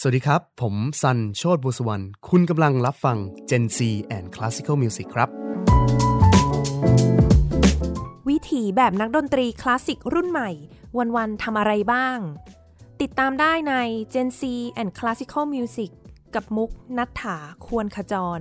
สวัสดีครับ ผมซันโชตบุษวรรณคุณกำลังรับฟัง Gen C and Classical Music ครับ วิถีแบบนักดนตรีคลาสสิกรุ่นใหม่ วันๆทำอะไรบ้าง ติดตามได้ใน Gen C and Classical Music กับมุกนัฐถาควรขจร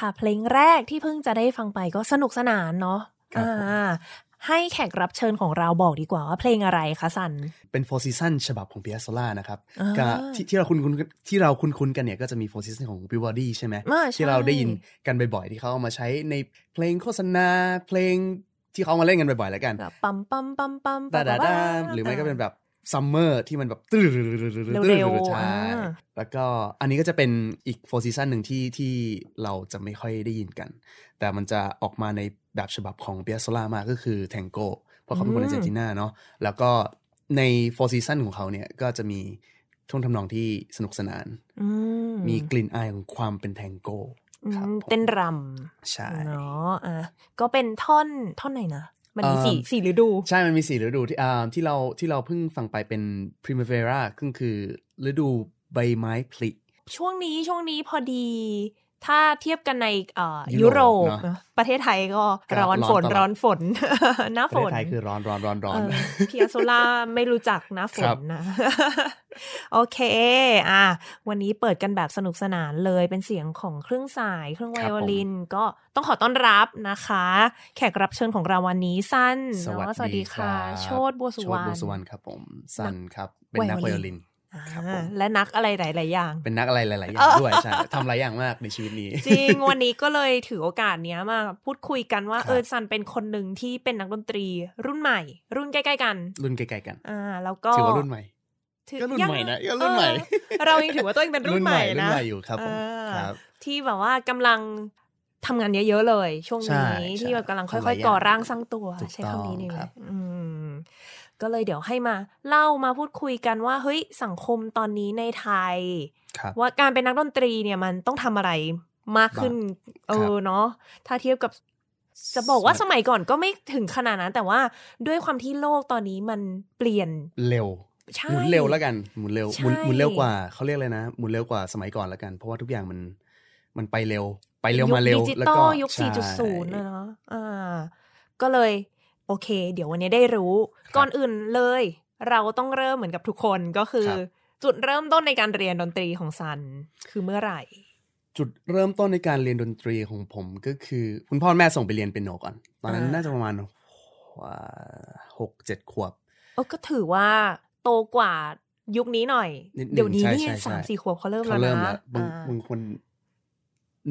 ค่ะ เพลงแรกที่เพิ่งจะได้ฟังไปก็สนุกสนานเนาะครับผมอ่าให้แขกรับเชิญของเราบอกดีกว่าว่าเพลงอะไรคะสัน เป็น Four Season ฉบับของเปียโซล่านะครับอ่ากับที่ที่เราคุ้นคุ้นที่เราคุ้นคุ้นกันเนี่ยก็จะมี Four Season ของ Vivaldi ใช่ไหมอ่าใช่ที่เราได้ยินกันบ่อยๆ ที่เขาเอามาใช้ในเพลงโฆษณาเพลงที่เขาเอามาเล่นกันบ่อยๆแล้วกันแบบปั๊มปั๊มปั๊มปั๊มดาดาดาหรือไม่ก็เป็นแบบ ซัมเมอร์ที่มันแบบตื้อเร็วๆใช่แล้วก็อันนี้ก็จะเป็นอีก Four Season หนึ่งที่ที่เราจะไม่ค่อยได้ยินกัน แต่มันจะออกมาในแบบฉบับของเปียโซล่ามากก็คือแทงโก้เพราะเขาเป็นคนอาร์เจนตินาเนาะแล้วก็ใน Four Season ของเขาเนี่ยก็จะมีท่วงทำนองที่สนุกสนาน มีกลิ่นอายของความเป็นแทงโกอืมครับเต้นรำใช่เนาะอะก็เป็นท่อนท่อนไหนนะ มันมีเอิ่มสี่สี่ฤดู ใช่มันมีสี่ฤดูที่อ่าที่เราที่เราเพิ่งฟังไปเป็น primavera ซึ่งคือฤดูใบไม้ผลิช่วงนี้ช่วงนี้พอดี ถ้าเทียบกันในเอ่อยุยุโรโรปปเนอะเนอะประเทศไทยก็ก็ร้อนร้อนฝนตลอดร้อนฝนหน้าปฝระเทศนไทยคือร้อนร้อนร้อนร้อนเออพีอาโซล่าไม่รู้จักหน้าฝครันบนะ โอเค อะวันนี้เปิดกันแบบสนุกสนานเลยเป็นเสียงของเครื่องสายเครื่องไวโอลิน ก็ต้องขอต้อนรับนะคะ แขกรับเชิญของเราวันนี้สั้นสวัสเนาะสวัสดีดีคค่ะรับโชดบัวสุโชวติรรบัวสุวรรณณครับผมสันครับ เป็นนักไวไวโอโอลิลินนครับผมอ่า และนักอะไรหลาย ๆ อย่าง เป็นนักอะไรหลาย ๆ อย่างเออด้วยใช่ทำหลายอย่างมากในชีวิตนี้ จริง วันนี้ก็เลยถือโอกาสเนี้ยมาพูดคุยกันว่าครับเออซันเป็นคนหนึ่งที่เป็นนักดนตรีรุ่นใหม่ รุ่นใกล้ ๆ กัน รุ่นใกล้ ๆ กัน อ่า แล้วก็ถือว่ารุ่นใหม่ถือก็รุ่นยังใหม่นะก็รุ่นใหม่เออเรายังถือว่าตัวเองเป็นรุ่นใหม่รุ่นนะใหม่อยู่ครับผมเออครับ ที่แบบว่ากำลังทำงานเยอะๆเลย ช่วงใช่นี้ใช่ที่แบบกำลังทำหลาค่อยยๆก่ออย่างร่างสร้างตัวถูกใช้คำนี้ดีไหมต้องครับอืม ก็เลยเดี๋ยวให้มาเล่ามาพูดคุยกันว่าเฮ้ยสังคมตอนนี้ในไทยครับว่าการเป็นนักดนตรีเนี่ยมันต้องทำอะไรมากขึ้น เออเนาะถ้าเทียบกับจะบอกว่าสสมัยมัยก่อนก็ไม่ถึงขนาดนั้น แต่ว่าด้วยความที่โลกตอนนี้มันเปลี่ยนเร็วใช่หมุนเร็วแล้วกันหมุนเร็วใช่หมุนหมุนเร็วกว่าเขาเรียกเลยนะหมุนเร็วกว่าสมัยก่อนแล้วกัน เพราะว่าทุกอย่างมันมันไปเร็ว ไปเร็วมาเร็วยุคดิจิแล้วตอก็ลยุคใช่4.0นะเนาะอ่า ก็เลย โอเค เดี๋ยววันนี้ได้รู้ครับก่อนอื่นเลย เราต้องเริ่มเหมือนกับทุกคนก็คือครับจุดเริ่มต้นในการเรียนดนตรีของซันคือเมื่อไหร่ จุดเริ่มต้นในการเรียนดนตรีของผมก็คือ คุณพ่อแม่ส่งไปเรียนเปียโนก่อน ตอนนั้นอ่าน่าจะประมาณหกเจ็ดขวบเออก็ถือว่าโตกว่ายุคนี้หน่อยนิดนึงเดี๋ยวนี้ใช่นี่ใช่ใช่สามสี่ขวบเขาเริ่มเขาแล้วเริ่มนะแล้วบางอ่าบางคน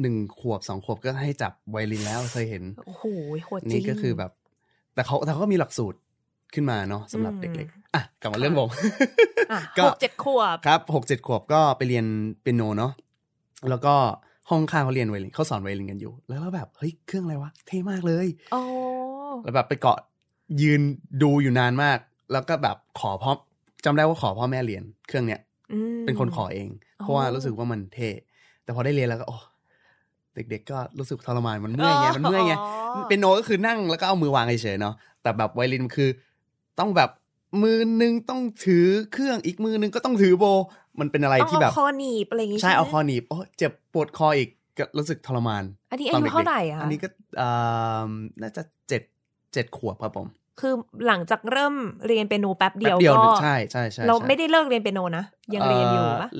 หนึ่งขวบสองขวบก็ให้จับไวโอลินแล้วเคยเห็น โอ้โหโหดจริงนี่ก็คือแบบ แต่เขาแต่เขาก็มีหลักสูตรขึ้นมาเนาะสำหรับอืมเด็กๆอะกลับมาเรื่องผมอะก็หกเจ็ดขวบครับหกเจ็ดขวบก็ไปเรียนเปียโนเนาะแล้วก็ห้องข้างเขาเรียนไวโอลินเขาสอนไวโอลินกันอยู่ แล้วเราแบบเฮ้ยเครื่องอะไรวะเท่มากเลยโอ้แล้วแบบไปเกาะยืนดูอยู่นานมาก แล้วก็แบบขอพ่อจำได้ว่าขอพ่อแม่เรียนเครื่องเนี้ยอืมเป็นคนขอเอง เพราะว่ารู้สึกว่ามันเท่แต่พอได้เรียนแล้วก็โอ้ เด็กๆก็รู้สึกทรมานมันเมื่อยไงมันเมื่อยไงเป็นโนก็คือนั่งแล้วก็เอามือวางเฉยๆเนาะแต่แบบไวโอลินคือ ต้องแบบมือนึงต้องถือเครื่องอีกมือนึงก็ต้องถือโบ มันเป็นอะไรต้องที่แบบเอาคอหนีบอะไรอย่างงี้ใช่ไหมเอาคอหนีบโอ้เจ็บปวดคออีกก็รู้สึกทรมาน อันนี้อาตยุด็กๆเท่าไหร่อะอันนี้ก็อ่าน่าจะเจ็ดเจ็ดขวบครับผมคือหลังจากเริ่มเรียนเปียโนแป๊บเดียวแป๊บเดียวก็ใช่ใช่ใช่เราใช่ไม่ได้เลิกเรียนเปียโนนะยังเรียนอยู่ปะเ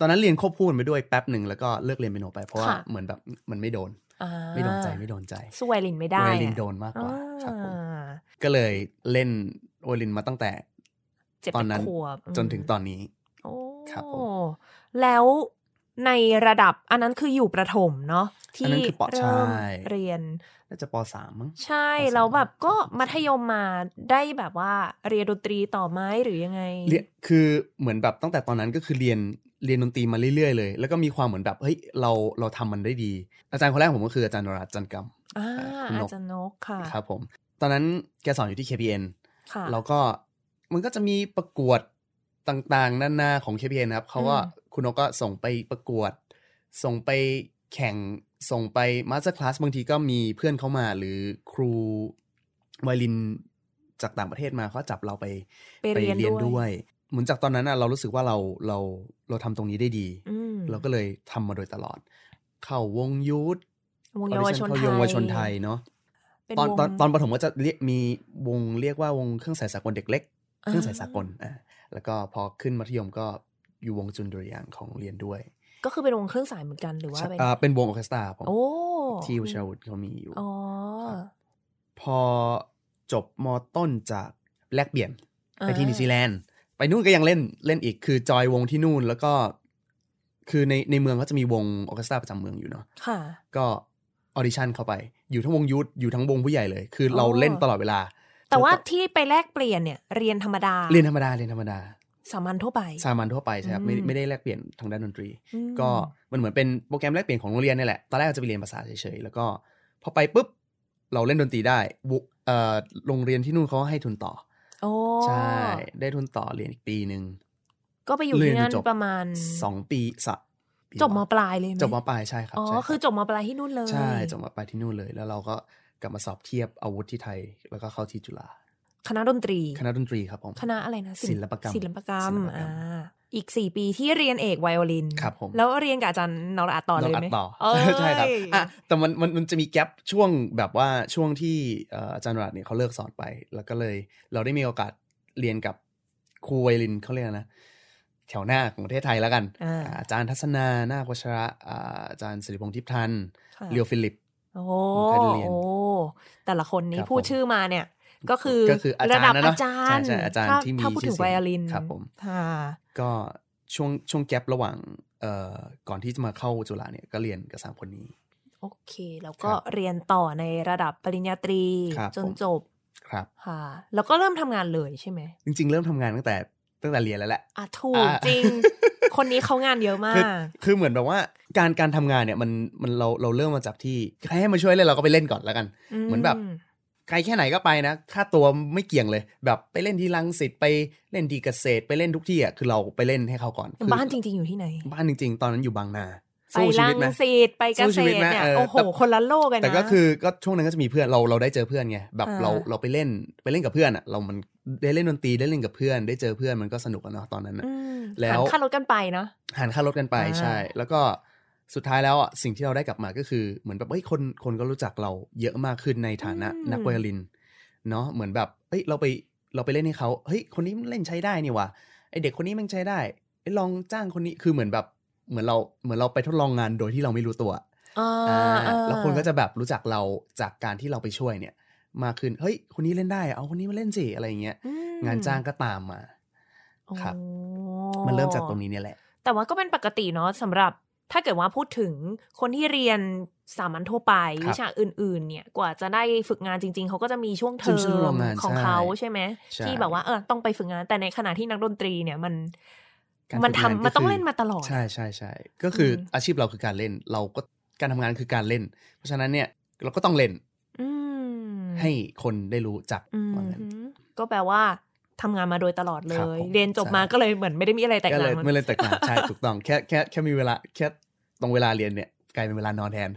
ตอนนั้นเรียนควบคู่กันไปด้วยแป๊บหนึ่งแล้วก็เลิกเรียนเปียโนไปเพราะว่าค่ะเหมือนแบบมันไม่โดนอ่าไม่โดนใจไม่โดนใจสู้ไวโอลินไม่ได้ไวโอลินอะโดนมากกว่าครับผมอ่าก็เลยเล่นไวโอลินมาตั้งแต่เจ็ดตอนนั้นขวบจนถึงตอนนี้โอ้ครับผมแล้วในระดับอันนั้นคืออยู่ประถมเนาะอันที่นั้นคือปเริ่มใช่เรียนน่าจะปสามมั้งใช่ปสามแล้วแบบก็ปสามมัธยมมาได้แบบว่าเรียนดนตรีต่อไหมหรือยังไงเรียนคือเหมือนแบบตั้งแต่ตอนนั้นก็คือเรียน เรียนดนตรีมาเรื่อยๆเลย แล้วก็มีความเหมือนแบบเฮ้ยเราเราทำมันได้ดี อาจารย์คนแรกผมก็คืออาจารย์นราจันทร์กรรมอ่าคุณนกอาจารย์นกค่ะครับผม ตอนนั้นแกสอนอยู่ที่ KPN ค่ะแล้วก็มันก็จะมีประกวดต่างๆนานาของ KPN นะครับเขาก็อืมคุณนกก็ส่งไปประกวด ส่งไปแข่งส่งไป masterclass บางทีก็มีเพื่อนเข้ามาหรือครูไวโอลินจากต่างประเทศมาเขาจับเราไปไปเรียนด้วยด้วย เหมือนจากตอนนั้นน่ะเรารู้สึกว่าเราเราเราทำตรงนี้ได้ดีอืมเราก็เลยทำมาโดยตลอด เข้าวง youth วงเยาวชนเข้าไทวงเยาวชนไทยเนาะเป็นตอนวงตอนตอนประถมก็จะเรียกมีวงเรียกว่าวงเครื่องสายสากลเด็กเล็กอ่าเครื่องสายสากลอ่าแล้วก็พอขึ้นมัธยมก็อยู่วงจุลดุริยางค์ของโรงเรียนด้วย ก็คือเป็นวงเครื่องสายเหมือนกันหรือว่าเป็นอ่าเป็นวงออร์เคสตราผมโอ้ที่วชิราวุธเขามีอยู่อ๋อพอจบมต้นจากแลกเปลี่ยนไปที่อ่านิวซีแลนด์ ไปนู่นก็ยังเล่นเล่นอีกคือจอยวงที่นู่นแล้วก็ คือในในเมืองก็จะมีวงออร์เคสตราประจำเมืองอยู่เนาะค่ะ ก็ audition เข้าไป อยู่ทั้งวง youth อยู่ทั้งวงผู้ใหญ่เลย คือเราอ๋อเล่นตลอดเวลา แต่ว่าที่ไปแลกเปลี่ยนเนี่ย เรียนธรรมดา เรียนธรรมดาเรียนธรรมดาสามัญทั่วไปสามัญทั่วไปใช่ครับไม่อืมไม่ได้แลกเปลี่ยนทางด้านดนตรีอืมก็มันเหมือนเป็นโปรแกรมแลกเปลี่ยนของโรงเรียนนี่แหละตอนแรกเราจะไปเรียนภาษาเฉยๆแล้วก็พอไปปุ๊บเราเล่นดนตรีได้วุเอ่อโรงเรียนที่นู่นเขาให้ทุนต่อ โอ้ใช่ ได้ทุนต่อเรียนอีกปีหนึ่ง ก็ไปอยู่ที่นั่นประมาณสองปีสะปีจบมปลายเลยไหมจบมปลายใช่ครับอ๋อใช่รับคือจบมปลายที่นู่นเลย ใช่จบมปลายที่นู่นเลย แล้วเราก็กลับมาสอบเทียบอาวุธที่ไทย แล้วก็เข้าที่จุฬาคณะดนตรี คณะดนตรีครับผมคณะอะไรนะศิลปกรรมศิลปกรรมศิลปกรรมอ่า อีกสี่ปีที่เรียนเอกไวโอลินครับผมแล้วเรียนกับอาจารย์นรอัตต่อเลยไหมนต่อเอ้ยใช่ครับอะแต่มันมันมันจะมีแกลบช่วงแบบว่าช่วงที่เอ่ออาจารย์รัตน์เนี่ยเขาเลิกสอนไป แล้วก็เลยเราได้มีโอกาสเรียนกับครูไวลินเขาเรียกอะไรนะแถวหน้าของประเทศไทยแล้วกันอ่าอ่าอาจารย์ทัศนานาควัชระอ่าอาจารย์สิริพงษ์ทิพย์ทันค่ะเรียวฟิลิปโอ้ผมเคยเรียนโอ้แต่ละคนนี้ครับพูดผมชื่อมาเนี่ย ก็คือก็คืออาจารย์ระดับนะเนอาอะจารย์ใช่ใช่อาจารย์ถ้ที่มีถ้าพูดถึงชื่อเสีไวยงโอลินครับผมค่ะก็ช่วงช่วงแกลบระหว่างเอ่อก่อนที่จะมาเข้าจุฬาเนี่ยก็เรียนกับสามคนนี้ โอเค แล้วก็ครับเรียนต่อในระดับปริญญาตรีครับจนผมจบครับค่ะแล้วก็เริ่มทำงานเลยใช่ไหมจริง ๆ เริ่มทำงานตั้งแต่ตั้งแต่เรียนแล้วแหละอะถูกอ่าจริง คนนี้เขางานเยอะมาคือกคือเหมือนแบบว่าการการทำงานเนี่ยมันมันเราเราเริ่มมาจากที่ใครให้มาช่วยเล่นเราก็ไปเล่นก่อนแล้วกัน เหมือนแบบ ไกลแค่ไหนก็ไปนะ ค่าตัวไม่เกี่ยงเลย แบบไปเล่นที่ลังสิตไปเล่นที่เกษตรไปเล่นทุกที่อะคือเราไปเล่นให้เขาก่อนคือบ้านจริง ๆ อยู่ที่ไหน บ้านจริง ๆ ตอนนั้นอยู่บางนาไปสู้ชีลัวิตไหมสิตไปเกสู้ษชีวิตตรไหมเนี่ยเออโอ้โหแต่คนละโลกกันนะแต่ก็คือก็ช่วงนั้นก็จะมีเพื่อนเราเราได้เจอเพื่อนไงแบบอ่าเราเราไปเล่นไปเล่นกับเพื่อนอะเรามันได้เล่นดนตรีได้เล่นกับเพื่อน ได้เจอเพื่อนมันก็สนุกอะเนาะตอนนั้นอะอืมแล้วหันค่ารถกันไปเนาะหารค่ารถกันไปอ่าใช่ แล้วก็ สุดท้ายแล้วอะสิ่งที่เราได้กลับมาก็คือเหมือนแบบเฮ้ยคนคนก็รู้จักเราเยอะมากขึ้นในฐานะนักไวโอลินเนาะเหมือนแบบเฮ้ยเราไปเราไปเล่นให้เขาเฮ้ยคนนี้มันเล่นใช้ได้นี่ว่ะไอเด็กคนนี้มันใช้ได้ไอยลองจ้างคนนี้คือเหมือนแบบเหมือนเราเหมือนเราไปทดลองงานโดยที่เราไม่รู้ตัวอ่าอ่าอ่าแล้วคนก็จะแบบรู้จักเราจากการที่เราไปช่วยเนี่ย มากขึ้นเฮ้ยคนนี้เล่นได้ เอาคนนี้มาเล่นสิอะไรอย่างเงี้ยอืงานจ้างก็ตามมาครับ มันเริ่มจากตรงนี้เนี่ยแหละ แต่ว่าก็เป็นปกติเนาะสำหรับ ถ้าเกิดว่าพูดถึงคนที่เรียนสามัญทั่วไปครับวิชาอื่น ๆ เนี่ยกว่าจะได้ฝึกงานจริง ๆ เขาก็จะมีช่วงเทอช่วงช่วงมงานของใช่เขาใช่ไหมใช่ที่แบบว่าเออต้องไปฝึกงานแต่ในขณะที่นักดนตรีเนี่ยมันการมันฝึกทำงานก็มันต้องคือเล่นมาตลอด ใช่ใช่ใช่ก็คืออมอาชีพเราคือการเล่น เราก็การทำงานคือการเล่น เพราะฉะนั้นเนี่ยเราก็ต้องเล่นอืมให้คนได้รู้จักอืมว่างั้นก็แปลว่า ทำงานมาโดยตลอดเลครับยผมเรียนจบมาใช่ก็เลยเหมือนไม่ได้มีอะไรแตกก็ต่าเลงยไม่เล่นแตกต่างใช่ถูกต้องแค่แค่แค่มีเวลาแค่ตรงเวลาเรียนเนี่ยกลายเป็นเวลานอนแทน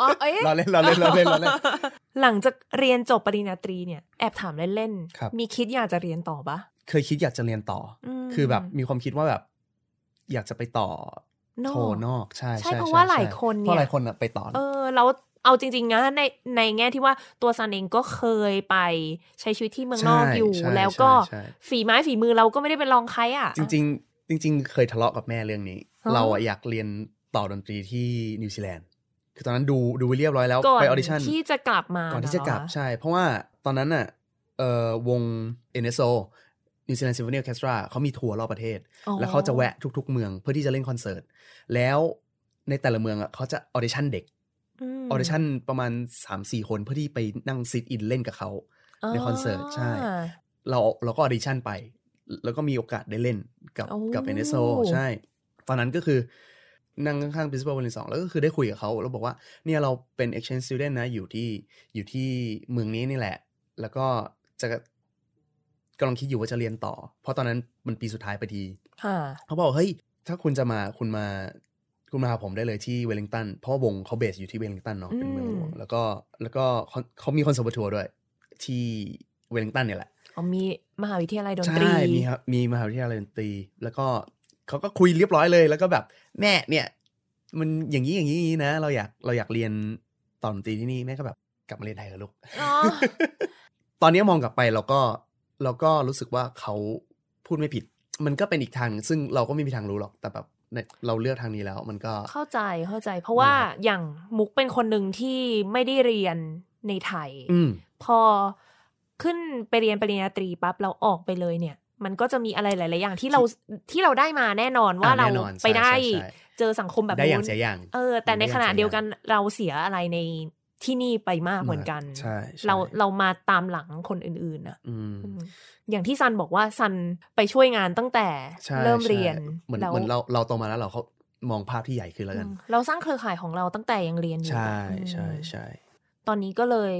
อ๋อเอ๊ะเราเล่นเราเล่นเราเล่นเราเล่นหลังจากเรียนจบปริญญาตรีเนี่ยแอบถามเล่นครับๆมีคิดอยากจะเรียนต่อปะเคยคิดอยากจะเรียนต่ออมคือแบบมีความคิดว่าแบบ อยากจะไปต่อนอกโทนอกใช่ใช่เพราะว่าหลายคนเนี่ยเพราะหลายคนอะไปต่อเออแล้ว เอาจริงๆนะในในแง่ที่ว่าตัวซันเองก็เคยไปใช้ชีวิตที่เมืองนอกใช่อยู่ใช่แล้วก็ใช่ใช่ฝีไม้ฝีมือเราก็ไม่ได้เป็นรองใครอะ จริง ๆ จริง ๆ เคยทะเลาะกับแม่เรื่องนี้ฮะเราอะอยากเรียนต่อดนตรีที่นิวซีแลนด์คือตอนนั้นดูดูไปเรียบร้อยแล้วก่อนไป audition ที่จะกลับมาก่อนที่จะกลับเหรอใช่ เพราะว่าตอนนั้นน่ะเอ่อวง NSO New Zealand Symphony Orchestra เขามีทัวร์รอบประเทศอ๋อแล้วเขาจะแวะทุก ๆ เมืองเพื่อที่จะเล่นคอนเสิร์ต แล้วในแต่ละเมืองอะเขาจะ audition เด็ก audition ประมาณ 3-4 คนเพื่อที่ไปนั่ง sit in เล่นกับเขาในคอนเสิร์ตใช่ เราเราก็ audition ไป แล้วก็มีโอกาสได้เล่นกับโอ้กับ NSO ใช่ ตอนนั้นก็คือนั่งข้างๆ principal วันที่สองแล้วก็คือได้คุยกับเขาแล้วบอกว่าเนี่ยเราเป็น exchange student นะอยู่ที่อยู่ที่เมืองนี้นี่แหละ แล้วก็จะกำลังคิดอยู่ว่าจะเรียนต่อ เพราะตอนนั้นมันปีสุดท้ายไปทีค่ะเขาบอกเฮ้ยถ้าคุณจะมาคุณมา คุณมาหาผมได้เลยที่เวลลิงตันเพราะว่าวงเขาเบสอยู่ที่เวลลิงตันเนาะเป็นเมืองหลวงอืมแล้วก็แล้วก็เขาเขามีคอนเสิร์ตทัวร์ด้วย ที่เวลลิงตันเนี่ยแหละอ๋อมีมหาวิทยาลัยดนตรี ใช่ มีครับมีมหาวิทยาลัยดนตรี แล้วก็เขาก็คุยเรียบร้อยเลย แล้วก็แบบแม่เนี่ย มันอย่างนี้อย่างนี้อย่างนี้นะ เราอยากเราอยากเรียนตอนดนตรีที่นี่แม่ก็แบบกลับมาเรียนไทยกับลูกอ๋อตอนนี้มองกลับไปเราก็เราก็รู้สึกว่าเขาพูดไม่ผิด มันก็เป็นอีกทาง ซึ่งเราก็ไม่มีทางรู้หรอกแต่แบบ เนี่ยเราเลือกทางนี้แล้วมันก็เข้าใจเข้าใจ เพราะว่านะครับอย่างมุกเป็นคนหนึ่งที่ไม่ได้เรียนในไทยอืมพอขึ้นไปเรียนปริญญาตรีปั๊บเราออกไปเลยเนี่ย มันก็จะมีอะไรหลาย ๆ อย่างที่เราที่เราได้มาแน่นอนว่าอ่าเราแน่นอนใช่ไปได้ใช่ใช่เจอสังคมแบบได้อย่างนู้นเสียอย่างเออ แต่ในขณะได้อย่างเดียวกันเราเสียอะไรใน ที่นี่ไปมากเหมือนกันใช่ใช่เราเรามาตามหลังคนอื่นๆนะอืมอืมอย่างที่ซันบอกว่าซันไปช่วยงานตั้งแต่ใช่เริ่มเรียนใช่เหมือนแล้วเหมือนเราเราโตมาแล้วเราเขามองภาพที่ใหญ่ขึ้นแล้วกันอืมเราสร้างเครือข่ายของเราตั้งแต่ยังเรียนอยู่ ใช่อืมใช่ใช่ตอนนี้ก็เลย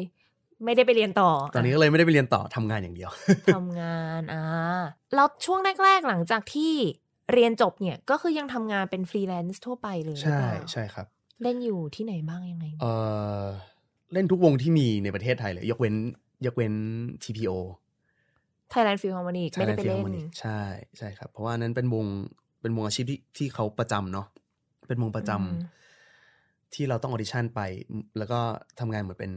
ไม่ได้ไปเรียนต่อ ตอนนี้ก็เลยไม่ได้ไปเรียนต่อทำงานอย่างเดียวทำงานอ่าแล้วช่วงแรก ๆ หลังจากที่เรียนจบเนี่ยก็คือยังทำงานเป็นฟรีแลนซ์ทั่วไปเลยหรือใช่เปล่าใช่ครับ เล่นอยู่ที่ไหนบ้างยังไง เออ เล่นทุกวงที่มีในประเทศไทยเลย ยกเว้น ยกเว้น TPO Thailand Film Harmony ไม่ได้ Thailand ไป Film เล่น Harmony ใช่ใช่ครับ เพราะว่านั้นเป็นวงเป็นวงอาชีพที่ที่เขาประจำเนาะเป็นวงประจำอืมที่เราต้องออดิชั่นไป แล้วก็ทำงานเหมือนเป็น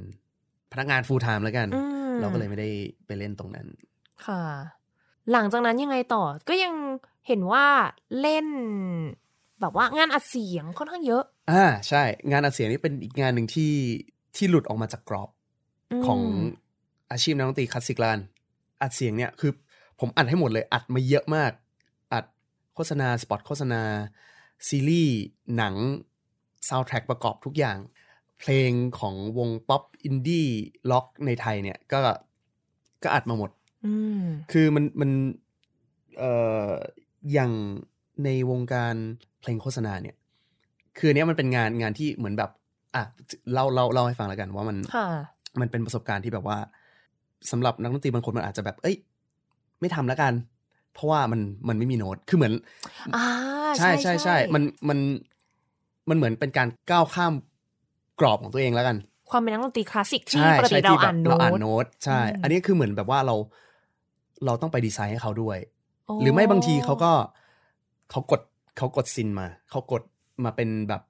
พนักงาน full time แล้วกันอืมเราก็เลยไม่ได้ไปเล่นตรงนั้น ค่ะ หลังจากนั้นยังไงต่อก็ยังเห็นว่าเล่น แบบว่างานอัดเสียงค่อนข้างเยอะ อ่าใช่ งานอัดเสียงนี่เป็นอีกงานหนึ่งที่ ที่หลุดออกมาจากกรอบมของอาชีพนักดนตรีคลาสสิกละกันอัดเสียงเนี่ยคือผมอัดให้หมดเลย อัดมาเยอะมาก อัดโฆษณา spot โฆษณา ซีรีส์หนังซาวด์แทร็กประกอบทุกอย่าง เพลงของวงป๊อปอินดี้ร็อกในไทยเนี่ยก็ก็อัดมาหมดอืมคือมันมันเอ่ออย่างในวงการเพลงโฆษณาเนี่ย คืออันเนี้ยมันเป็นงานงานที่เหมือนแบบ อะเล่าเล่าเล่าให้ฟังแล้วกันว่ามันค่ะมันเป็นประสบการณ์ที่แบบว่าสำหรับนักดนตรีบางคนมันอาจจะแบบ เอ้ย ไม่ทำแล้วกัน เพราะว่ามันมันไม่มีโน้ตคือเหมือนอ่าใช่ใช่ใช่มันมันมันเหมือนเป็นการก้าวข้ามกรอบของตัวเองแล้วกัน ความเป็นนักดนตรีคลาสสิกที่ใช่ปกติใช่เราที่แบอ่าบนเราอ่านโน้โน้ตตใช่อืมอันนี้คือเหมือนแบบว่าเรา เราต้องไปดีไซน์ให้เขาด้วยโอ้หรือไม่บางทีเขาก็เขากดเขากดซินมาเขากดมาเป็นแบบ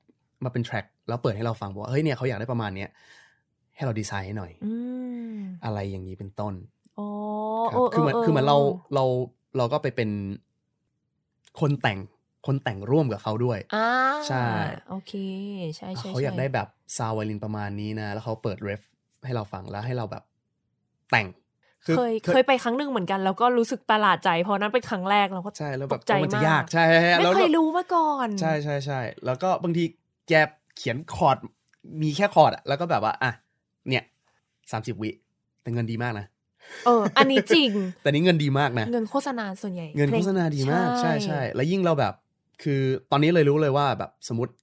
มาเป็นแทร็ก แล้วเปิดให้เราฟังบอกว่าเฮ้ยเนี่ยเขาอยากได้ประมาณเนี้ยให้เราดีไซน์ให้หน่อยอืมอะไรอย่างนี้เป็นต้นโอ้ครับคือเหมือนคือเหมือนเราเราเราก็ไปเป็นคนแต่งคนแต่งร่วมกับเขาด้วยอ่าใช่โอเคใช่ใช่เขาอยากใช่ได้แบบซาวไวลินประมาณนี้นะ แล้วเขาเปิดเรฟให้เราฟังแล้วให้เราแบบแต่งเคยเคยไปครั้งหนึ่งเหมือนกัน แล้วก็รู้สึกประหลาดใจเพราะนั้นเป็นครั้งแรกเราก็ใช่แล้วตแบบกใจมันจะมากยากใช่ใช่ใช่ไม่แล้วเคยรู้มาก่อน ใช่ใช่ใช่แล้วก็บางทีแก เขียนคอร์ดมีแค่คอร์ดอะแล้วก็แบบว่า อะ เนี่ยสามสิบวิ แต่เงินดีมากนะ เออ อันนี้จริง แต่นี้เงินดีมากนะ เงินโฆษณาส่วนใหญ่ เงินโฆษณาดีมาก ใช่ใช่ แล้วยิ่งเราแบบ คือตอนนี้เลยรู้เลยว่าแบบสมมติ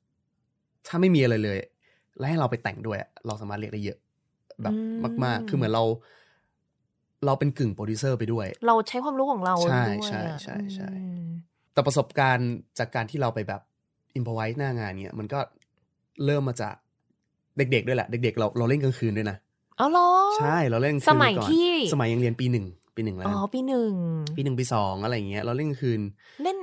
ถ้าไม่มีอะไรเลย แล้วให้เราไปแต่งด้วยอะเราสามารถเรียกได้เยอะ แบบมาก ๆ คือเหมือนเรา เราเป็นกึ่งโปรดิวเซอร์ไปด้วย เราใช้ความรู้ของเราใช่ด้วยใช่อะใช่ใช่อืมแต่ประสบการณ์จากการที่เราไปแบบ improvise หน้างานเนี่ยมันก็ เริ่มมาจากเด็ก ๆ ด้วยแหละ เด็ก ๆ เราเราเล่นกลางคืนด้วยนะอ๋อเหรอใช่เราเล่นกลางคืนสมัยก่อนที่ สมัยยังเรียนปีหนึ่งปีหนึ่งแล้วอ๋อนะปีหนึ่งปีหนึ่งปีสองอะไรอย่างเงี้ยเราเล่นกลางคืน เล่น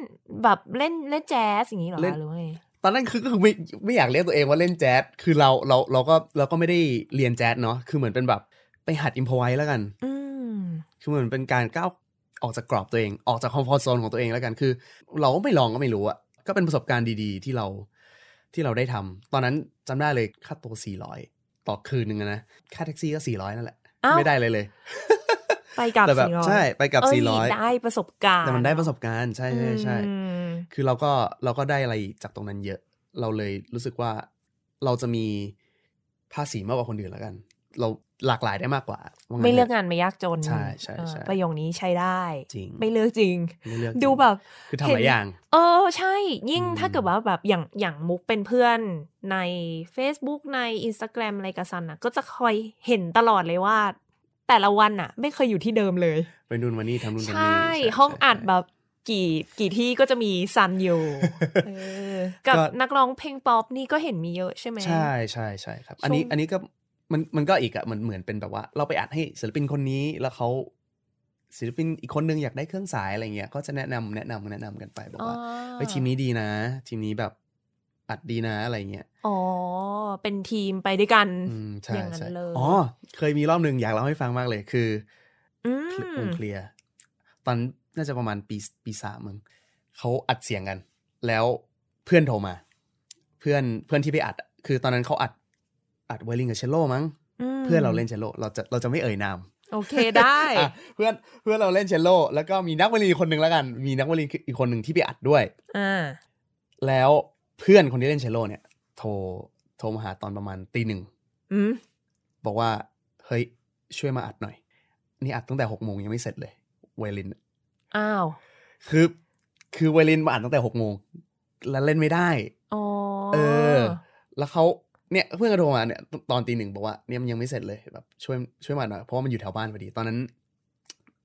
แบบเล่นเล่นแจ๊สอย่างนี้เหรอเล่น คะหรือว่าไงตอนนั้นคือก็คือไม่ไม่อยากเรียกตัวเองว่าเล่นแจ๊สคือเราเราเราก็เราก็ไม่ได้เรียนแจ๊สเนาะคือเหมือนเป็นแบบไปหัดอิมพอไว้แล้วกัน อืม คือเหมือนเป็นการก้าวออกจากกรอบตัวเองออกจากคอมฟอร์ทโซนของตัวเองแล้วกันคือ เราก็ไม่ลองก็ไม่รู้อะก็เป็นประสบการณ์ดีๆ ที่เรา ที่เราได้ทำตอนนั้นจำได้เลยค่าตัวสี่ร้อยต่อคืนหนึ่งอะนะ ค่าแท็กซี่ก็สี่ร้อยนั่นแหละอ้าวไม่ได้เลยเลย ไปกับแต่แบบสี่ร้อยใช่ไปกับเอ้ยสี่ร้อยได้ประสบการณ์แต่มันได้ประสบการณ์ ใช่ใช่ใช่อืมคือเราก็เราก็ได้อะไรจากตรงนั้นเยอะ เราเลยรู้สึกว่าเราจะมีภาษีมากกว่าคนอื่นแล้วกัน เรา หลากหลายได้มากกว่าว่างั้นไม่เลือกถะงานไม่ยากจน ใช่ใช่เออใช่ประโยคนี้ใช้ได้ จริง ไม่เลือกจริงไม่เลือกดูจริงแบบคือทำหลายอย่าง เออใช่ ยิ่งอืมถ้าเกิดว่าแบบอย่างอย่างมุกเป็นเพื่อนใน Facebook ใน Instagram อะไรกับซันอะก็จะคอยเห็นตลอดเลยว่า แต่ละวันอะไม่เคยอยู่ที่เดิมเลย ไปนู่นมานี่ทำนู่นทำนี่ใช่ ห้องอัดแบบกี่กี่ที่ก็จะมีซันอยู่เออกับก็นักร้องเพลงป๊อปนี่ก็เห็นมีเยอะใช่ไหมใช่ใช่ใช่ครับ อันนี้ช่วงอันนี้ก็ มันมันก็อีกอะเหมือนเหมือนเป็นแบบว่า เราไปอัดให้ศิลปินคนนี้แล้วเขาศิลปินอีกคนนึงอยากได้เครื่องสายอะไรเงี้ยก็จะแนะนำแนะนำแนะนำกันไปบอกว่าเฮ้ยทีมนี้ดีนะ ทีมนี้แบบอัดดีนะอะไรเงี้ยอ๋อเป็นทีมไปด้วยกันอืมใช่อย่างนั้นใช่เลยอ๋อเคยมีรอบหนึ่งอยากเล่าให้ฟังมากเลยคืออืวมงเคลียร์ตอนน่าจะประมาณปีปีสามมึงเขาอัดเสียงกัน แล้วเพื่อนโทรมา เพื่อนเพื่อนที่ไปอัดอะคือตอนนั้นเขาอัด อัดไวโอลินกับเชลโลมั้งมเพื่อนเราเล่นเชลโลเราจะเราจะไม่เอ่ยนามโอเคได้อะเพื่อนเพื่อนเราเล่นเชลโลแล้วก็มีนักวลีนคนหนึ่งแล้วกัน มีนักวลีนอีกคนหนึ่งที่ไปอัดด้วยอ่าแล้วเพื่อนคนที่เล่นเชลโลเนี่ย โทรโทรมาหาตอนประมาณตีหนึ่งอืมบอกว่า เฮ้ย ช่วยมาอัดหน่อย นี่อัดตั้งแต่หกโมงยังไม่เสร็จเลยไวโอลินอ้าวคือคือไวโอลินมาอัดตั้งแต่หกโมงแล้วเล่นไม่ได้อ๋อเออ แล้วเขา เนี่ยเพื่อนก็โทรมาเนี่ยตอนตีหนึ่งบอกว่าเนี่ยมันยังไม่เสร็จเลยแบบช่วยช่วยมาหน่อยเพราะว่ามันอยู่แถวบ้านพอดี ตอนนั้น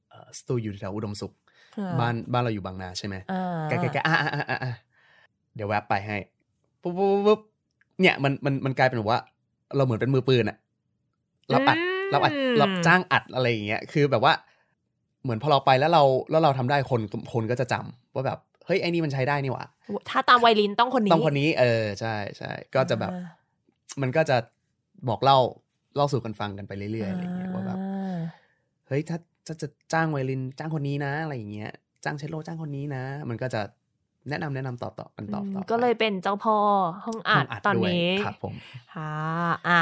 เอ่อสตูอยู่แถวอุดมสุขอ่บ้านบ้านเราอยู่บางนาใช่ไหมอ่าแกแกแกอะอะอะอะอะเดี๋ยวแวบไปให้ปุ๊บปุ๊บปุ๊บปุ๊บเนี่ยมันมันมันกลายเป็นแบบว่า เราเหมือนเป็นมือปืนอะเราอัดเราอัดเราจ้างอัดอะไรอย่างเงี้ยคือแบบว่า เหมือนพอเราไปแล้วเราแล้วเราทำได้คนคนก็จะจำว่าแบบเฮ้ยไอ้นี่มันใช้ได้นี่หว่าถ้าตามไวลินต้องคนนี้ต้องคนนี้ เออใช่ใช่ก็จะแบบอ่า มันก็จะบอกเล่าเล่าสู่กันฟังกันไปเรื่อยๆอะไรอย่างเงี้ยว่าแบบอ่าเฮ้ยถ้าถ้าจะจ้างไวโอลินจ้างคนนี้นะอะไรอย่างเงี้ยจ้างเชลโลจ้างคนนี้นะ มันก็จะแนะนำแนะนำต่อต่อกันต่ออืมต่อไปก็เลยเป็นเจ้าพ่อห้องอัห้ดงอัดตอนด้วยนี้ครับผมค่ะอะ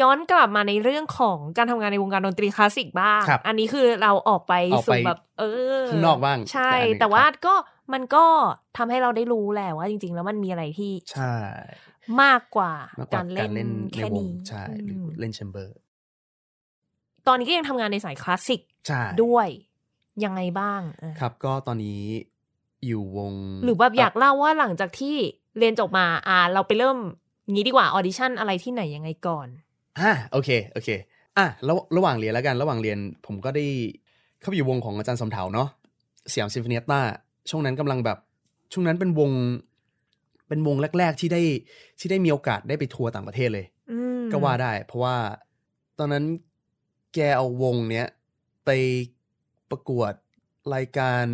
ย้อนกลับมาในเรื่องของการทำงานในวงการดนตรีคลาสสิกบ้างครับอันนี้คือเราออกไปออกไปสู่แบบ เออข้างนอกบ้าง ใช่ แต่อันนี้แต่ว่าครับก็มันก็ทำให้เราได้รู้แหละว่าจริง ๆ แล้วมันมีอะไรที่ใช่ มากกว่ามากกว่าการเล่การเล่นนในแค่วงนี้ใช่หรือมเล่น chamber ตอนนี้ก็ยังทำงานในสายคลาสสิกใช่ด้วย ยังไงบ้างอะครับก็ตอนนี้อยู่วง หรือแบบอยากเล่าว่าหลังจากที่เรียนจบมา อ่า เราไปเริ่มงี้ดีกว่า audition อะไรที่ไหนยังไงก่อนอ่าโอเค โอเค อะแล้วระหว่างเรียนแล้วกัน ระหว่างเรียนผมก็ได้เข้าไปอยู่วงของอาจารย์สมเถาเนาะสยามซิมโฟเนียต้าช่วงนั้นกำลังแบบ ช่วงนั้นเป็นวง เป็นวงแรก ๆ ที่ได้ที่ได้มีโอกาสได้ไปทัวร์ต่างประเทศเลยอืมก็ว่าได้ เพราะว่าตอนนั้นแกเอาวงเนี้ยไปประกวดรายการ